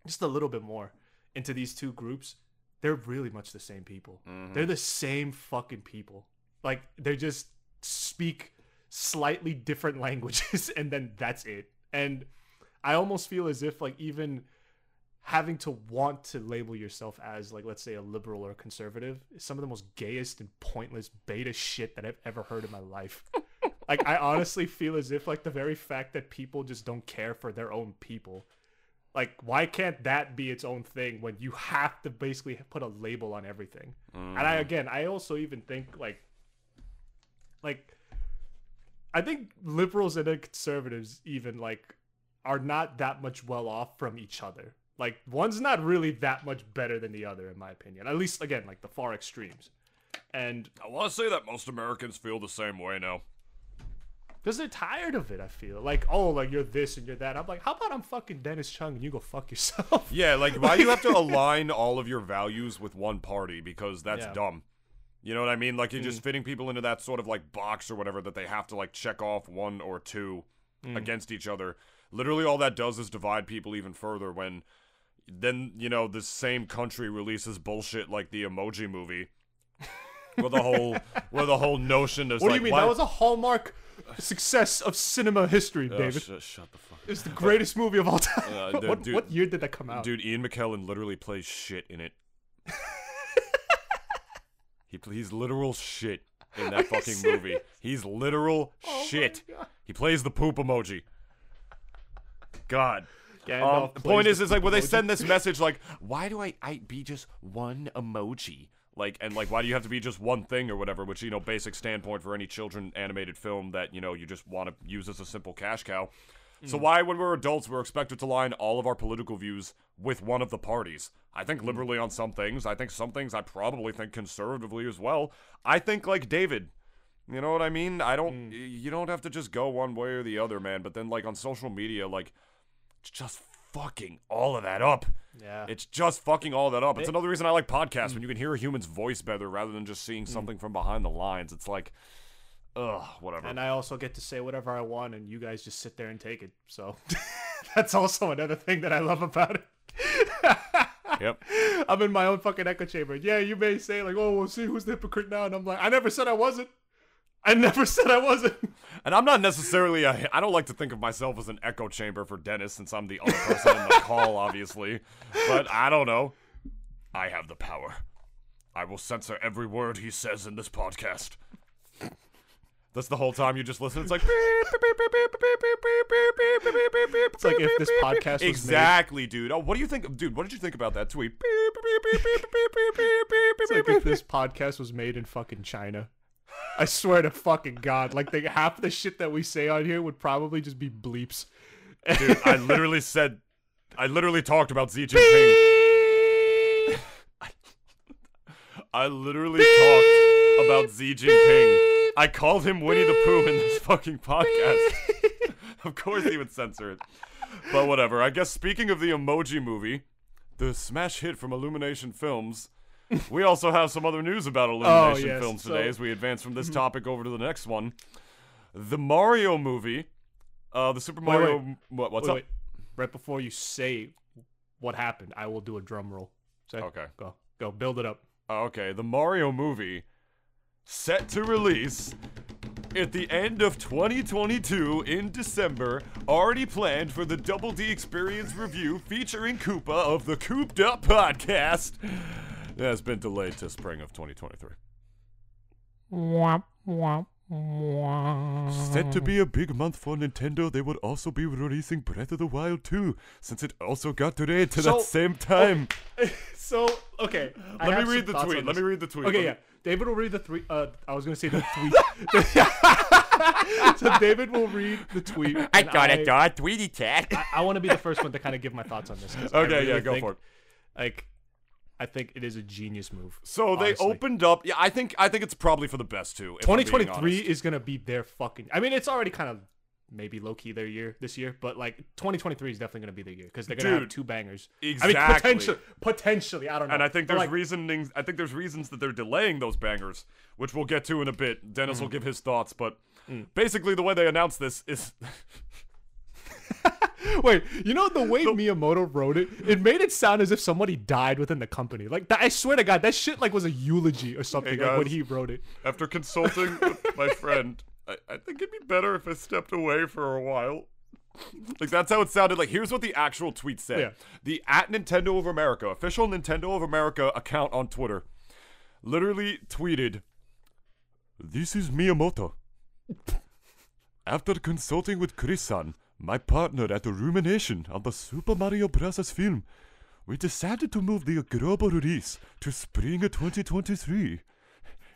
just a little bit more into these two groups, they're really much the same people. Mhm. They're the same fucking people. Like they just speak slightly different languages and then that's it. And I almost feel as if like even having to want to label yourself as like let's say a liberal or a conservative is some of the most gayest and pointless beta shit that I've ever heard in my life. like I honestly feel as if like the very fact that people just don't care for their own people like why can't that be its own thing when you have to basically put a label on everything and i Mm. again i also even think like like i think liberals and conservatives even like are not that much well off from each other like one's not really that much better than the other in my opinion at least again like the far extremes and I want to say that most Americans feel the same way now. Because they're tired of it i feel like oh like you're this and you're that i'm like how about i'm fucking dennis chung and you go fuck yourself Yeah, like why you have to align all of your values with one party because that's Yeah. dumb. You know what I mean? Like you're just mm. fitting people into that sort of like box or whatever that they have to like check off one or two mm. against each other. Literally all that does is divide people even further when then, you know, the same country releases bullshit like the emoji movie. where the whole where the whole notion is What like do you mean? why- That was a hallmark success of cinema history, Oh, David. sh- shut the fuck It's the greatest movie of all time. Uh, dude, what, dude- what year did that come out? Dude, Ian McKellen literally plays shit in it. he plays literal shit in that fucking movie. He's literal Oh shit. He plays the poop emoji. God. Um, the point is, the is like when they send this message, like, why do I, I be just one emoji? Like, and like, why do you have to be just one thing or whatever? Which you know, basic standpoint for any children animated film that you know you just want to use as a simple cash cow. So Mm. why, when we're adults, we're expected to line all of our political views with one of the parties? I Mm. think liberally on some things. I think some things I probably think conservatively as well. I think like David. You know what I mean? I don't. Mm. You don't have to just go one way or the other, man. But then, like on social media, like just fucking all of that up. Yeah. It's just fucking all that up. It's It- another reason I like podcasts when you can hear a human's voice better rather than just Mm. seeing something from behind the lines. It's like, ugh, whatever. and I also get to say whatever I want, and you guys just sit there and take it. So that's also another thing that I love about it. Yep. I'm in my own fucking echo chamber. Yeah, you may say like, "Oh, we'll see who's the hypocrite now," and I'm like, I never said I wasn't. I never said I wasn't. And I'm not necessarily a, I don't like to think of myself as an echo chamber for Dennis since I'm the other person in the call, obviously. But I don't know. I have the power. I will censor every word he says in this podcast. That's the whole time you just listen. It's like it's like if this podcast was made- exactly, dude. Oh, what do you think, dude? What did you think about that tweet? It's like if this podcast was made in fucking China. I swear to fucking God, like the half the shit that we say on here would probably just be bleeps. Dude, I literally said, I literally talked about Xi Jinping. I literally talked about Xi Jinping. I called him Winnie the Pooh in this fucking podcast. of course he would censor it. But whatever. I guess speaking of the emoji movie, the smash hit from Illumination Films, we also have some other news about Illumination yes, Films so- today as we advance from this topic over to the next one. The Mario movie, uh, the Super Mario. wait. What, what's Wait, up? wait. Right before you say what happened, I will do a drum roll. Say, Okay. Go. Go. Build it up. Oh, okay, the Mario movie set to release at the end of 2022 in December, already planned for the Double D Experience review featuring Koopa of the Cooped Up podcast. It has been delayed to spring of 2023. Set to be a big month for Nintendo, they would also be releasing Breath of the Wild 2, since it also got delayed to So- that same time. So okay, Let have me read the tweet. Let me read the tweet. Okay, Let yeah. me- David will read the three. Uh, I was gonna say the tweet. so David will read the tweet. and I, Tweety cat. I, I want to be the first one to kind of give my thoughts on this. I Okay, yeah, go think, for it. Like, I think it is a genius move. So they opened up. Yeah, I think I think it's probably for the best too. if I'm being 2023 is gonna be their fucking. I mean, it's already kind of maybe low key their year this year, but like 2023 is definitely gonna be their year because they're gonna have two bangers. I exactly. mean, potentially, potentially. I don't know. And I think there's like, reasonings. I think there's reasons that they're delaying those bangers, which we'll get to in a bit. Dennis Mm. will give his thoughts, but basically the way they announced this is Wait, you know the way Miyamoto wrote it? It made it sound as if somebody died within the company. Like that, I swear to God, that shit like was a eulogy or something. Hey, like when he wrote it. after consulting with my friend. I, I think it'd be better if I stepped away for a while. Like that's how it sounded. Like here's what the actual tweet said. Yeah. The at Nintendo of America official Nintendo of America account on Twitter literally tweeted, "This is Miyamoto. After consulting with Chris-san, my partner at the Illumination on the Super Mario Bros. film, we decided to move the global release to spring of 2023.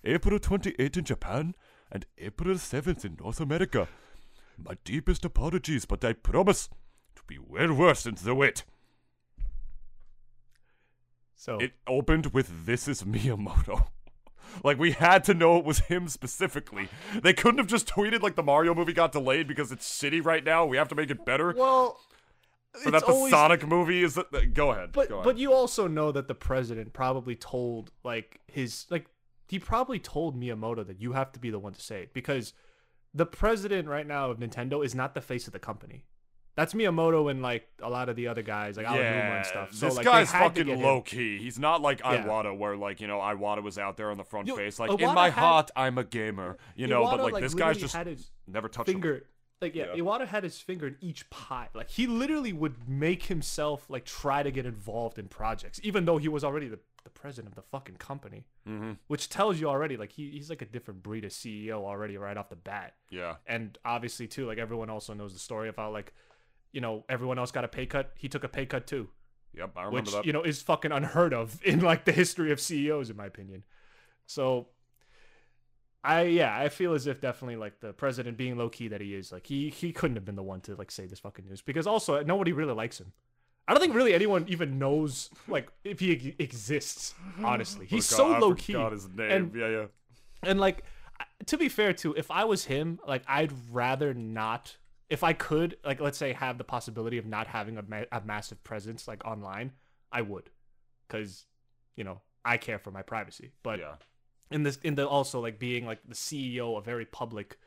April 28th in Japan and April 7th in North America. My deepest apologies, but I promise to be well worse than the wait. So It opened with "This is Miyamoto." Like we had to know it was him specifically. They couldn't have just tweeted like the Mario movie got delayed because it's shitty right now. We have to make it better. well, Or that the always- Sonic movie is. That, go ahead. But go ahead. but you also know that the president probably told like his like he probably told Miyamoto that you have to be the one to say it because the president right now of Nintendo is not the face of the company. That's Miyamoto and like a lot of the other guys like Aonuma and stuff. So this like, guy's they had to fucking low key. He's not like Yeah. Iwata, where like you know Iwata was out there on the front Yo, face, like Iwata in my had- heart I'm a gamer, you know. but Iwata, like, this guy's just never touched him. finger. Like yeah, Yeah. Iwata had his finger in each pie. Like he literally would make himself like try to get involved in projects, even though he was already the, the president of the fucking company. Mm-hmm. Which tells you already, like he, he's like a different breed of CEO already right off the bat. Yeah, And obviously too, like everyone also knows the story of how like, you know, everyone else got a pay cut. He took a pay cut too, yep, I remember which that. you know is fucking unheard of in like the history of CEOs, in my opinion. So, I yeah, I feel as if definitely like the president being low key that he is, like he he couldn't have been the one to like say this fucking news because also nobody really likes him. I don't think really anyone even knows like if he exists. Honestly, oh he's Forgot- so low key. his name. and- yeah, yeah. And like, to be fair too, if I was him, like I'd rather not. If I could, like, let's say, have the possibility of not having a, ma- a massive presence like online, I would, because you know I care for my privacy. But yeah. in this, in the also like being like the CEO, a very public,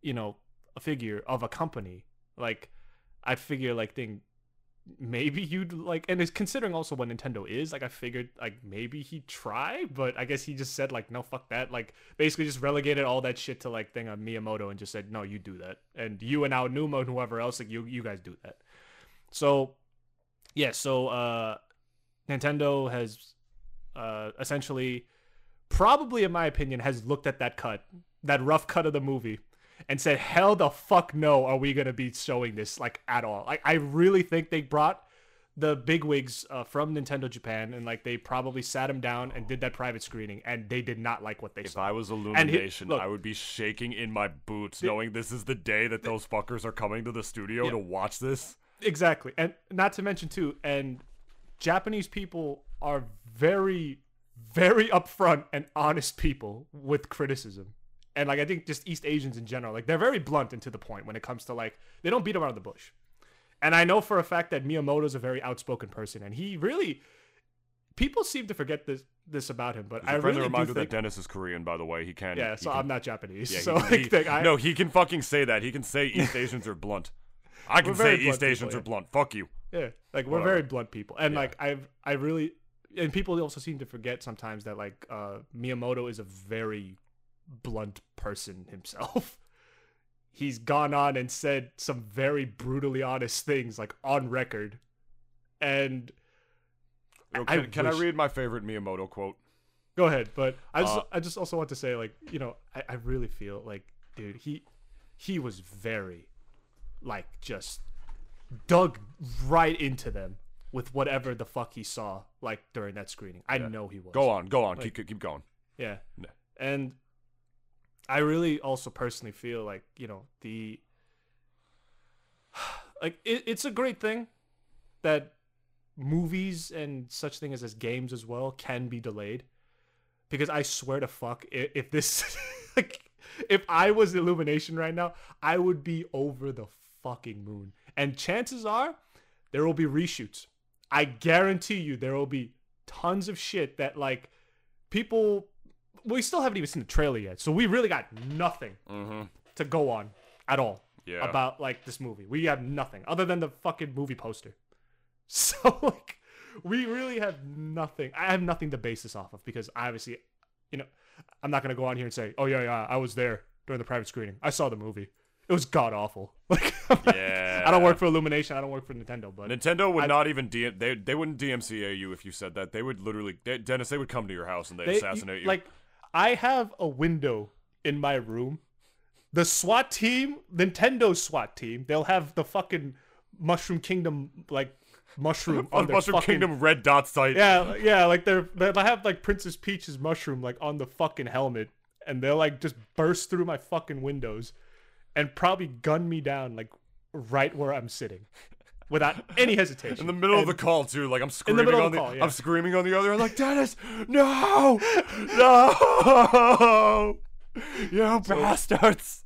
you know, a figure of a company, like I figure like thing, maybe you'd like and it's considering also what Nintendo is, like I figured like maybe he'd try, but I guess he just said like no fuck that. Like basically just relegated all that shit to like thing on Miyamoto and just said, No, you do that. And you and Aonuma and whoever else, like you you guys do that. So yeah, so uh Nintendo has uh essentially probably in my opinion has looked at that cut, that rough cut of the movie and said, "Hell the fuck no, are we gonna be showing this like at all?" Like I really think they brought the bigwigs uh, from Nintendo Japan and like they probably sat him down and did that private screening and they did not like what they If saw. I was he- Illumination, look- I would be shaking in my boots knowing this is the day that those fuckers are coming to the studio Yeah. to watch this. Exactly. And not to mention too, and Japanese people are very, very upfront and honest people with criticism. And like I think just East Asians in general, like they're very blunt and to the point when it comes to like they don't beat around the bush. And I know for a fact that Miyamoto's a very outspoken person and he really people seem to forget this this about him, but As I a friendly really do reminder think that Dennis is Korean, by the way. He can. Yeah, he so can- I'm not Japanese. Yeah, so he, like, he- think I, no, he can fucking say that. He can say East Asians are blunt. I can say East people, Asians yeah. are blunt. Fuck you. Yeah, like we're Whatever. very blunt people, and Yeah. like I've I really and people also seem to forget sometimes that like uh Miyamoto is a very blunt person himself. He's gone on and said some very brutally honest things like on record, and Yo, I can, can I read my favorite Miyamoto quote? go ahead. But I just Uh, I just also want to say like you know I, I really feel like dude he he was very like just dug right into them with whatever the fuck he saw like during that screening. I Yeah. know he was. Go on, go on. Like- keep keep going. Yeah. No. And I really also personally feel like, you know, the like it, it's a great thing that movies and such things as games as well can be delayed. Because I swear to fuck if, if this like if I was Illumination right now, I would be over the fucking moon. And chances are there will be reshoots. I guarantee you there will be tons of shit that like people we still haven't even seen the trailer yet. So we really got nothing Mm-hmm. to go on at all Yeah. about like this movie. We have nothing other than the fucking movie poster. So like we really have nothing. I have nothing to base this off of because obviously, you know, I'm not gonna go on here and say, "Oh yeah, yeah, I was there during the private screening. I saw the movie. It was god awful." Like, yeah. I don't work for Illumination. I don't work for Nintendo, but Nintendo would I- not even DM, they they wouldn't DMCA you if you said that. They would literally they, Dennis. They would come to your house and they'd they assassinate you. Like, I have a window in my room. The SWAT team, Nintendo SWAT team, they'll have the fucking Mushroom Kingdom like mushroom on on their Mushroom fucking Kingdom red dot sight. Yeah, yeah, like they're they have like Princess Peach's mushroom like on the fucking helmet, and they'll like just burst through my fucking windows, and probably gun me down like right where I'm sitting, without any hesitation. In the middle of the call too, like I'm screaming of on the the, call, yeah. I'm screaming on the other end, like Dennis, no, no, you bastards,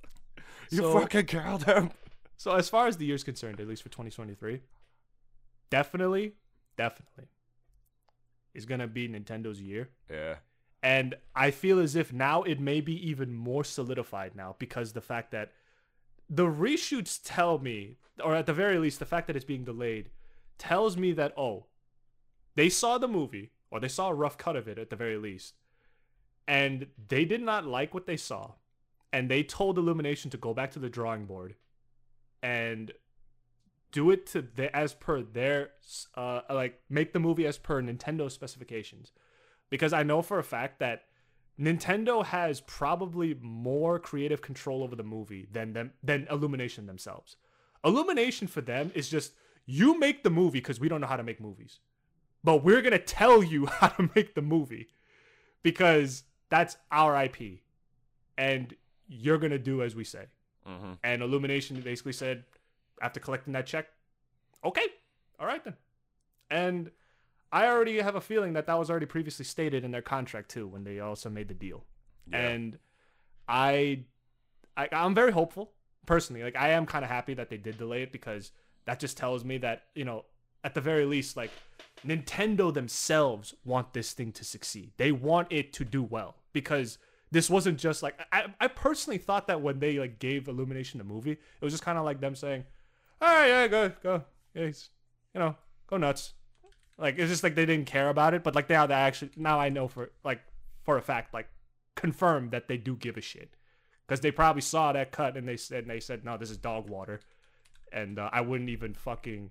you so- fucking killed him. So as far as the year's concerned, at least for 2023, definitely, definitely, is gonna be Nintendo's year. Yeah, And I feel as if now it may be even more solidified now because the fact that the reshoots tell me, or at the very least, the fact that it's being delayed tells me that, oh, they saw the movie, or they saw a rough cut of it at the very least, and they did not like what they saw. And they told Illumination to go back to the drawing board and do it to the, as per their uh like make the movie as per Nintendo specifications because I know for a fact that Nintendo has probably more creative control over the movie than them than Illumination themselves. Illumination for them is just you make the movie because we don't know how to make movies, but we're gonna tell you how to make the movie because that's our IP, and you're gonna do as we say. mm-hmm. And Illumination basically said, after collecting that check, okay, all right then. And I already have a feeling that that was already previously stated in their contract too when they also made the deal. yeah. And I, I, I'm very hopeful personally. Like I am kind of happy that they did delay it because that just tells me that you know, at the very least, like Nintendo themselves want this thing to succeed. They want it to do well because this wasn't just like I, I personally thought that when they like gave Illumination the movie, it was just kind of like them saying, "All right, yeah, go, go, yeah, you know, go nuts. Like it's just like they didn't care about it, but like now they actually now I know for like for a fact like confirmed that they do give a shit. Because they probably saw that cut and they said and they said no this is dog water, and uh, I wouldn't even fucking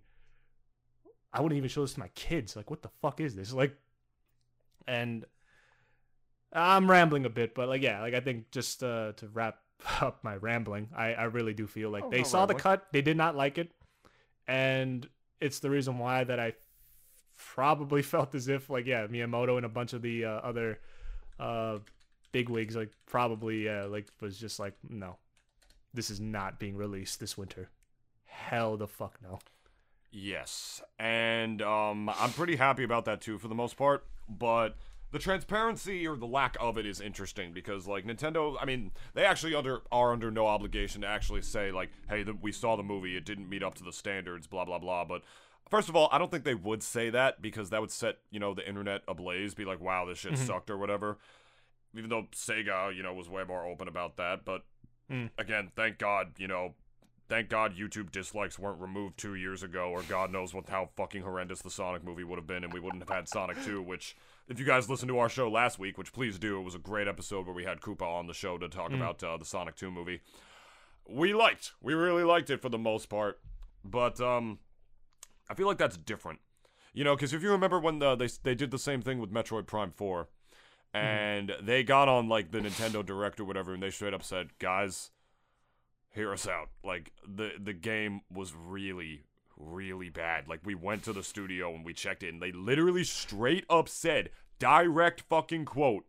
I wouldn't even show this to my kids. Like what the fuck is this? Like, and I'm rambling a bit, but like yeah, like I think just uh, to wrap up my rambling, I I really do feel like Oh, they saw the cut, they did not like it, and it's the reason why that I probably felt as if like yeah, Miyamoto and a bunch of the uh, other uh big wigs like probably uh, like was just like no, this is not being released this winter. Hell the fuck no. Yes, and um, I'm pretty happy about that too for the most part. But the transparency or the lack of it is interesting because, like, Nintendo, I mean, they actually under are under no obligation to actually say like, "Hey, the, we saw the movie; it didn't meet up to the standards." Blah blah blah. But first of all, I don't think they would say that because that would set you know the internet ablaze. Be like, "Wow, this shit sucked" or whatever. Even though Sega, you know, was way more open about that, but Mm. again, thank God, you know, thank God YouTube dislikes weren't removed two years ago, or God knows what how fucking horrendous the Sonic movie would have been, and we wouldn't have had Sonic 2, which, if you guys listened to our show last week, which please do, it was a great episode where we had Koopa on the show to talk about uh, the Sonic 2 movie. We liked, we really liked it for the most part, but um, I feel like that's different. You know, because if you remember when the, they they did the same thing with Metroid Prime 4, mm-hmm. and they got on like the Nintendo Direct or whatever, and they straight up said, "Guys, hear us out. Like the the game was really really bad. Like we went to the studio and we checked it, and they literally straight up said, direct fucking quote,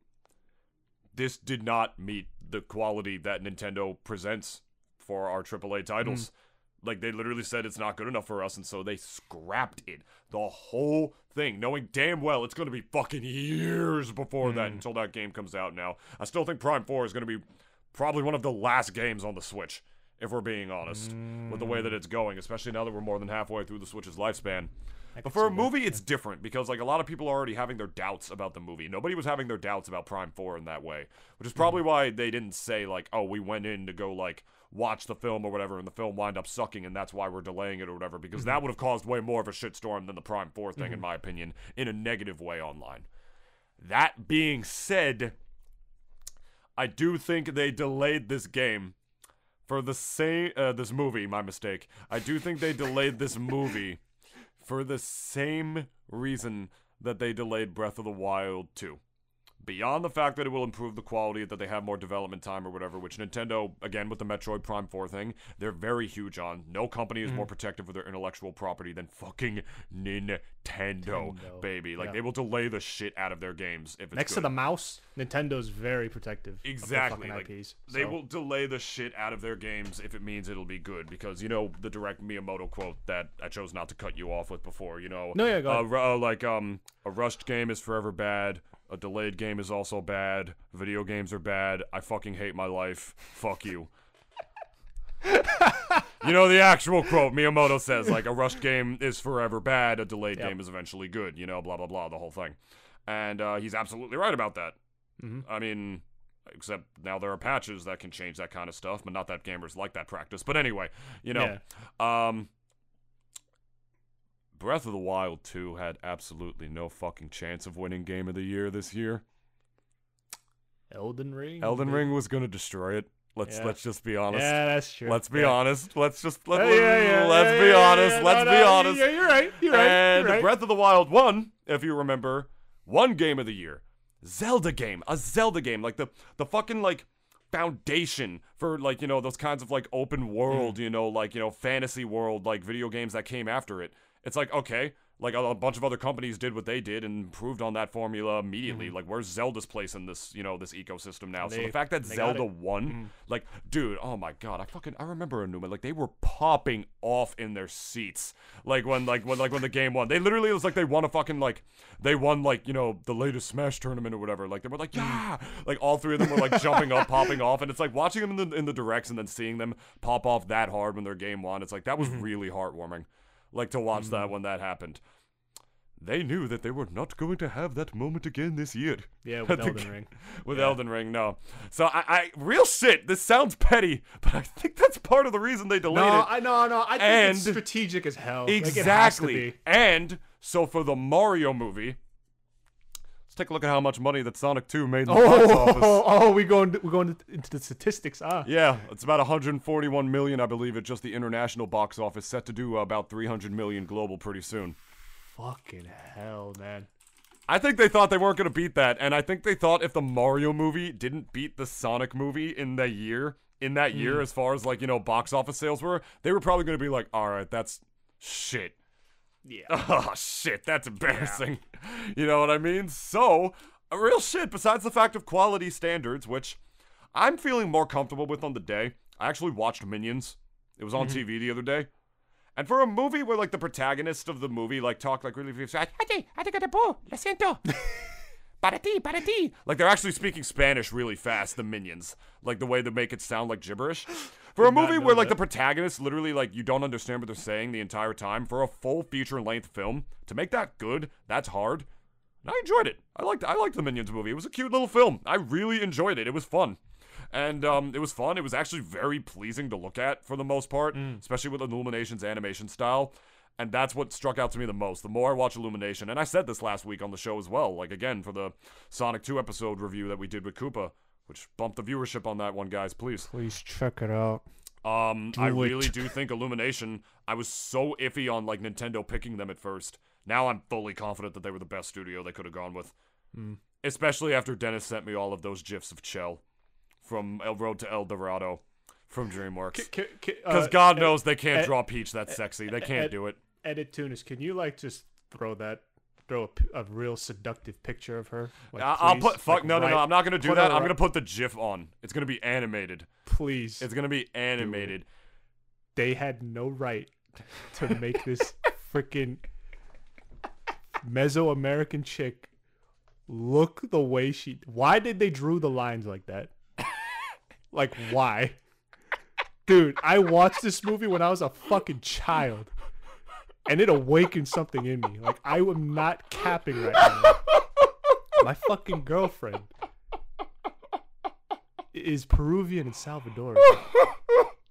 this did not meet the quality that Nintendo presents for our AAA titles." Mm-hmm. Like they literally said it's not good enough for us, and so they scrapped it. The whole thing, knowing damn well it's gonna be fucking years before that hmm. until that game comes out now. I still think Prime 4 is gonna be probably one of the last games on the Switch, if we're being honest, with the way that hmm. it's going, especially now that we're more than halfway through the Switch's lifespan. But for a movie, it's different because like a lot of people are already having their doubts about the movie. Nobody was having their doubts about Prime Four in that way, which is probably why they didn't say like, "Oh, we went in to go like watch the film or whatever," and the film wound up sucking, and that's why we're delaying it or whatever. Because that would have caused way more of a shitstorm than the Prime Four thing, in my opinion, in a negative way online. That being said, I do think they delayed this game for the same uh, this movie. My mistake. I do think they delayed this movie for the same reason that they delayed Breath of the Wild 2. Beyond the fact that it will improve the quality, that they have more development time or whatever, which Nintendo, again with the Metroid Prime 4 thing, they're very huge on. No company is Mm-hmm. more protective of their intellectual property than fucking Nintendo, Nintendo, baby. Like yeah. they will delay the shit out of their games if it's Next good. to the mouse, Nintendo's very protective. Exactly. Like, IPs. they will delay the shit out of their games if it means it'll be good. Because, you know, the direct Miyamoto quote that I chose not to cut you off with before, you know. No, yeah, go uh, ahead. uh, like, um, a rushed game is forever bad. A delayed game is also bad. Video games are bad. I fucking hate my life. Fuck you. you know the actual quote Miyamoto says like a rushed game is forever bad, a delayed Yep. game is eventually good, you know, blah blah blah, the whole thing. And uh, he's absolutely right about that. Mhm. I mean, except now there are patches that can change that kind of stuff, but not that gamers like that practice. But anyway, you know, um Breath of the Wild 2 had absolutely no fucking chance of winning game of the year this year. Elden Ring. Elden? Ring was going to destroy it. Let's Yeah. let's just be honest. Yeah, that's true. Let's be yeah. honest. Let's just let, Yeah, yeah, let's be honest. let's no, be no, honest. Yeah, you're right. You're right. and you're right. Breath of the Wild 1, if you remember, won game of the year. Zelda game. A Zelda game. Like the the fucking like foundation for like, you know, those kinds of like open world, mm. you know, like, you know, fantasy world like video games that came after it. It's like, okay, like a, a bunch of other companies did what they did and improved on that formula immediately. Like where's Zelda's place in this, you know, this ecosystem now? so the fact that they Zelda won, like, dude, oh my god, I fucking I remember Aonuma, like they were popping off in their seats. Like when like when like when the game won. They literally it was like they won a fucking like they won like, you know, the latest Smash tournament or whatever. Like they were like, yeah like all three of them were like jumping up, popping off, and it's like watching them in the in the directs and then seeing them pop off that hard when their game won. It's like that was really heartwarming. Like to watch that mm-hmm. when that happened. they knew that they were not going to have that moment again this year. Yeah, with Elden Ring. With Yeah. Elden Ring, no. So I, I, real shit. This sounds petty, but I think that's part of the reason they delayed No, it. I no no. I think it's And- strategic as hell. Like, it has to Exactly. be. and so for the Mario movie, let's take a look at how much money that Sonic 2 made in the Oh, box oh, office. oh, we going we're going into the statistics. Ah, Yeah, it's about 141 million, I believe, at just the international box office, set to do about 300 million global pretty soon. fucking hell, man. I think they thought they weren't going to beat that, and I think they thought if the Mario movie didn't beat the Sonic movie in the year, in that year, as far as like you know box office sales were, they were probably going to be like, all right, that's shit. Yeah. Oh shit, that's embarrassing. You know what I mean? So, a real shit. Besides the fact of quality standards, which I'm feeling more comfortable with on the day. I actually watched Minions. It was on mm-hmm. TV the other day. And for a movie where like the protagonist of the movie like talk like really fast, lo siento. Para ti, para ti. Like they're actually speaking Spanish really fast, the minions. Like the way they make it sound like gibberish. For a movie where like that. the protagonist literally like you don't understand what they're saying the entire time, for a full feature length film, to make that good, that's hard. And I enjoyed it. I liked I liked the Minions movie. It was a cute little film. I really enjoyed it. It was fun. And um, it was fun. It was actually very pleasing to look at for the most part, especially with Illumination's animation style. And that's what struck out to me the most. The more I watch Illumination, and I said this last week on the show as well, like again for the Sonic 2 episode review that we did with Koopa, which bumped the viewership on that one, guys, please. Please check it out. Um, I it. really do think Illumination. I was so iffy on like Nintendo picking them at first. Now I'm fully confident that they were the best studio they could have gone with. Hmm. Especially after Dennis sent me all of those gifs of Chel from El Road to El Dorado from DreamWorks. Because Because God knows they can't Ed- draw Peach that sexy. They can't Ed- do it. Edit Tunis, can you like just throw that, throw a real seductive picture of her? Like, I'll please? put fuck Like, no no no. I'm not gonna do that. I'm right- gonna put the GIF on. It's gonna be animated. Please. It's gonna be animated. they had no right to make this freaking Mesoamerican chick look the way she. Why did they drew the lines like that? like why? Dude, I watched this movie when I was a fucking child. And it awakened something in me. Like I am not capping right now. My fucking girlfriend is Peruvian and Salvadoran.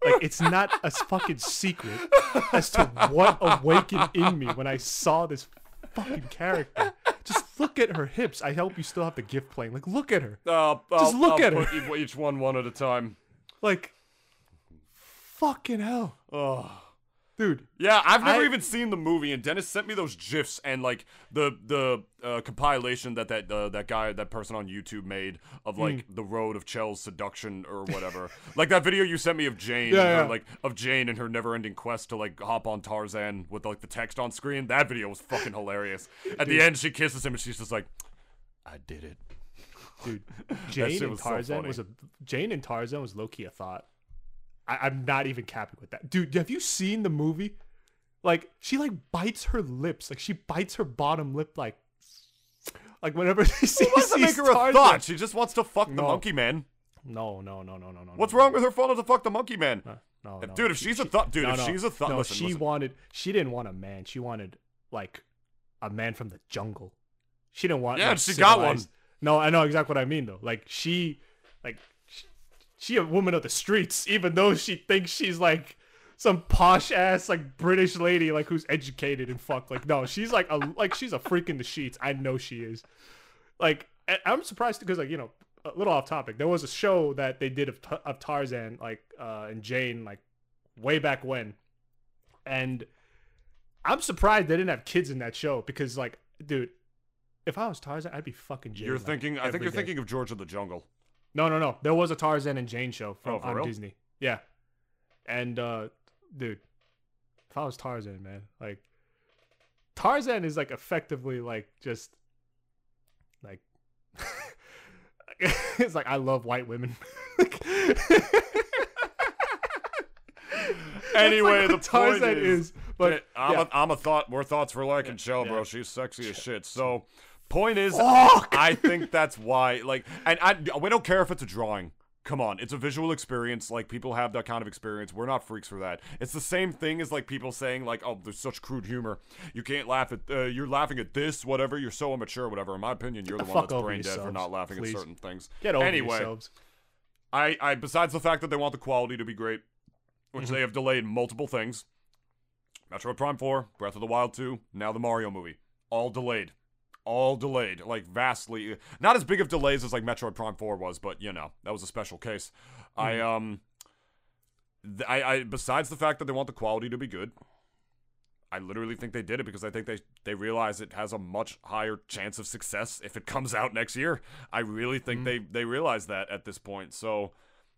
Like it's not a fucking secret as to what awakened in me when I saw this fucking character. Just look at her hips. I hope you still have the gift playing. Like look at her. Uh, Just I'll- look I'll at her. Each one one at a time. Like fucking hell. Oh. Dude, Yeah, I've never I- even seen the movie, and Dennis sent me those gifs and like the the uh, compilation that that uh, that guy that person on YouTube made of like Hmm. the road of Chel's seduction or whatever. like that video you sent me of Jane, Yeah, and her, yeah. like of Jane and her never-ending quest to like hop on Tarzan with like the text on screen. That video was fucking hilarious. At the end, she kisses him, and she's just like, "I did it." dude. Jane and was so Tarzan was a Jane and Tarzan was low key a thought. I, I'm not even capping with that, dude. Have you seen the movie? Like she like bites her lips, like she bites her bottom lip, like like whenever she sees, Why does that make her a thought? She just wants to fuck the monkey man. No, no, no, no, no, no. What's no, wrong with her wanting to fuck the monkey man? No, no, If- no. dude, if she's a thought, dude, no, if no, she's a thought, no, listen, she listen. wanted. She didn't want a man. She wanted like a man from the jungle. She didn't want. Yeah, no and she got one. No, I know exactly what I mean though. Like she, like she, a woman of the streets, even though she thinks she's like some posh ass like British lady, like who's educated and fuck. Like no, she's like a like she's a freak in the sheets. I know she is. Like I'm surprised because like you know a little off topic. There was a show that they did of, of Tarzan like uh and Jane like way back when, and I'm surprised they didn't have kids in that show because like dude. If I was Tarzan, I'd be fucking Jane. You're like, thinking. I think you're day. thinking of George of the Jungle. No, no, no. There was a Tarzan and Jane show from Oh, on real? Disney. Yeah. And uh dude, if I was Tarzan, man, like Tarzan is like effectively like just like it's like I love white women. Anyway, like the Tarzan point is, but I'm, yeah. a, I'm a thought. We're thoughts for like and Chel, yeah. bro. She's sexy as shit. So, point is, Fuck! I think that's why. Like, and I we don't care if it's a drawing. Come on, it's a visual experience. Like people have that kind of experience. We're not freaks for that. It's the same thing as like people saying like, "Oh, there's such crude humor. You can't laugh at. Uh, you're laughing at this, whatever. You're so immature, whatever." In my opinion, you're the one that's brain dead for not laughing please. at certain things. Get over Anyway. yourselves. I, I besides the fact that they want the quality to be great, which Mm-hmm. they have delayed multiple things. Metroid Prime 4, Breath of the Wild 2, now the Mario movie. All delayed. All delayed. Like vastly not as big of delays as like Metroid Prime 4 was, but you know, that was a special case. I Mm-hmm. um th- I, I besides the fact that they want the quality to be good, I literally think they did it because I think they they realize it has a much higher chance of success if it comes out next year. I really think Mm-hmm. they they realize that at this point. So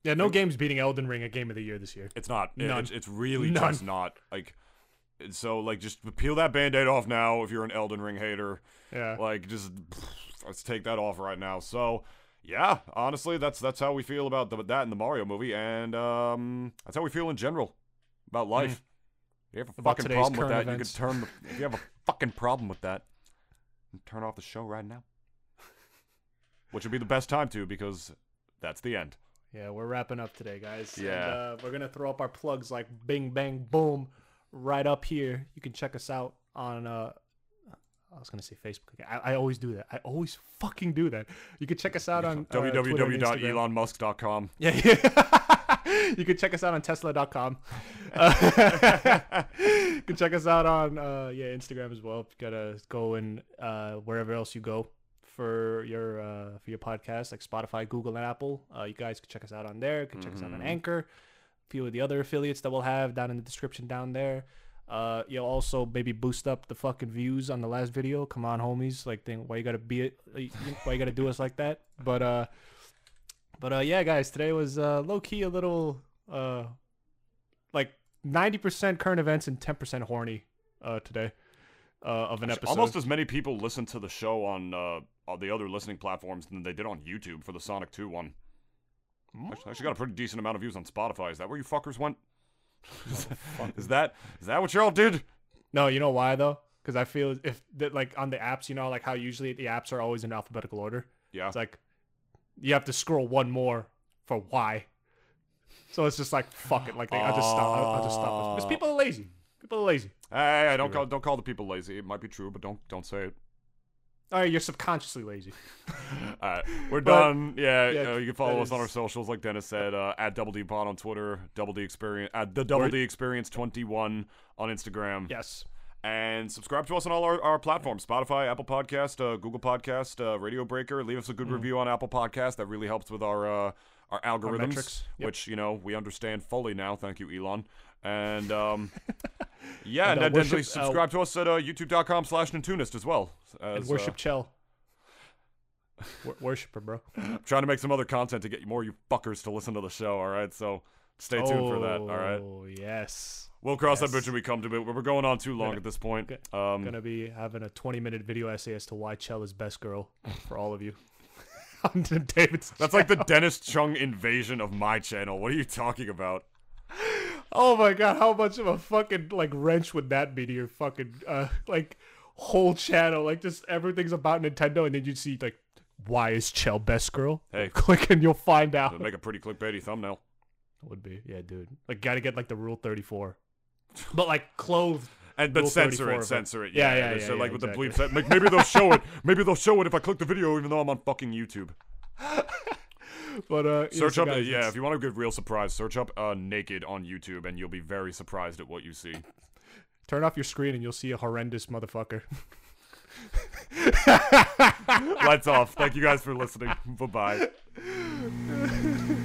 Yeah, no game's beating Elden Ring a game of the year this year. it's not. It- It's, it's really None. just not. Like, so like just peel that band-aid off now if you're an Elden Ring hater. Yeah. Like just let's take that off right now. So yeah, honestly, that's that's how we feel about the, that in the Mario movie, and um, that's how we feel in general about life. If you have a Mm. About fucking problem with that, events. you can turn. The, if you have a fucking problem with that, turn off the show right now. Which would be the best time to because that's the end. Yeah, we're wrapping up today, guys. Yeah. And, uh, we're gonna throw up our plugs like bing bang boom, right up here. You can check us out on. Uh, I was gonna say Facebook. I, I always do that. I always fucking do that. You can check us out on uh, www.elonmusk.com. Yeah, yeah. you can check us out on Tesla.com. Uh, you can check us out on uh, yeah Instagram as well. You gotta go and uh, wherever else you go for your uh, for your podcast, like Spotify, Google, and Apple. Uh, you guys can check us out on there. You can check us out on Anchor. Few of the other affiliates that we'll have down in the description down there. Uh, you'll also maybe boost up the fucking views on the last video. Come on, homies! Like, think why you gotta be it? Why you gotta do us like that? But uh, but uh, yeah, guys, today was uh, low key a little uh, like ninety percent current events and ten percent horny uh, today uh, of an episode. Almost as many people listen to the show on uh, on the other listening platforms than they did on YouTube for the Sonic 2 one. Actually, actually got a pretty decent amount of views on Spotify. Is that where you fuckers went? Oh, is that is that what y'all did? no, you know why though? Because I feel if that like on the apps, you know, like how usually the apps are always in alphabetical order. Yeah. It's like you have to scroll one more for why. So it's just like fuck it. Like they, I'll just stop. I'll, I'll just stop. Because people are lazy. People are lazy. Hey, hey, don't call don't call the people lazy. It might be true, but don't don't say it. All right, you're subconsciously lazy. All right, we're But- done. Yeah, yeah, uh, you can follow us on our socials, like Dennis said, uh, at Double D Pod on Twitter, Double D Experience, at the Double D Experience twenty one on Instagram. Yes. and subscribe to us on all our, our platforms spotify apple podcast uh, google podcast uh, radio breaker leave us a Mm. good review on apple podcast that really helps with our uh, our algorithms metrics. Yep. which you know we understand fully now thank you elon and um, yeah And, and, uh, worship- uh, subscribe to us at uh, youtube.com slash nintoonist as well as, And worship uh, Chel. Wor- worshiper, bro. I'm trying to make some other content to get more you fuckers to listen to the show all right so stay tuned for that all right Oh yes. we'll cross that yes. bridge when we come to it But we're going on too long Gonna- at this point um, Gonna be having a 20 minute video essay as to why Chel is best girl for all of you. On David's. That's like the Dennis Chung invasion of my channel. What are you talking about? Oh my god, how much of a fucking like wrench would that be to your fucking uh like whole channel? Like just everything's about Nintendo, and then you'd see like, why is Chel best girl? Hey. click and you'll find out. It'd make a pretty clickbaity thumbnail. That would be, yeah, dude. Like, gotta get like the Rule Thirty Four, but like clothed. And but Rule censor it, censor it. Yeah, Yeah, yeah, yeah, So yeah, like with exactly. the bleep set, like maybe they'll show it. Maybe they'll show it if I click the video, even though I'm on fucking YouTube. But uh, yeah, Search up, guys, yeah. it's- If you want a good real surprise, search up uh, naked on YouTube, and you'll be very surprised at what you see. Turn off your screen and you'll see a horrendous motherfucker. Lights off. Thank you guys for listening. bye bye.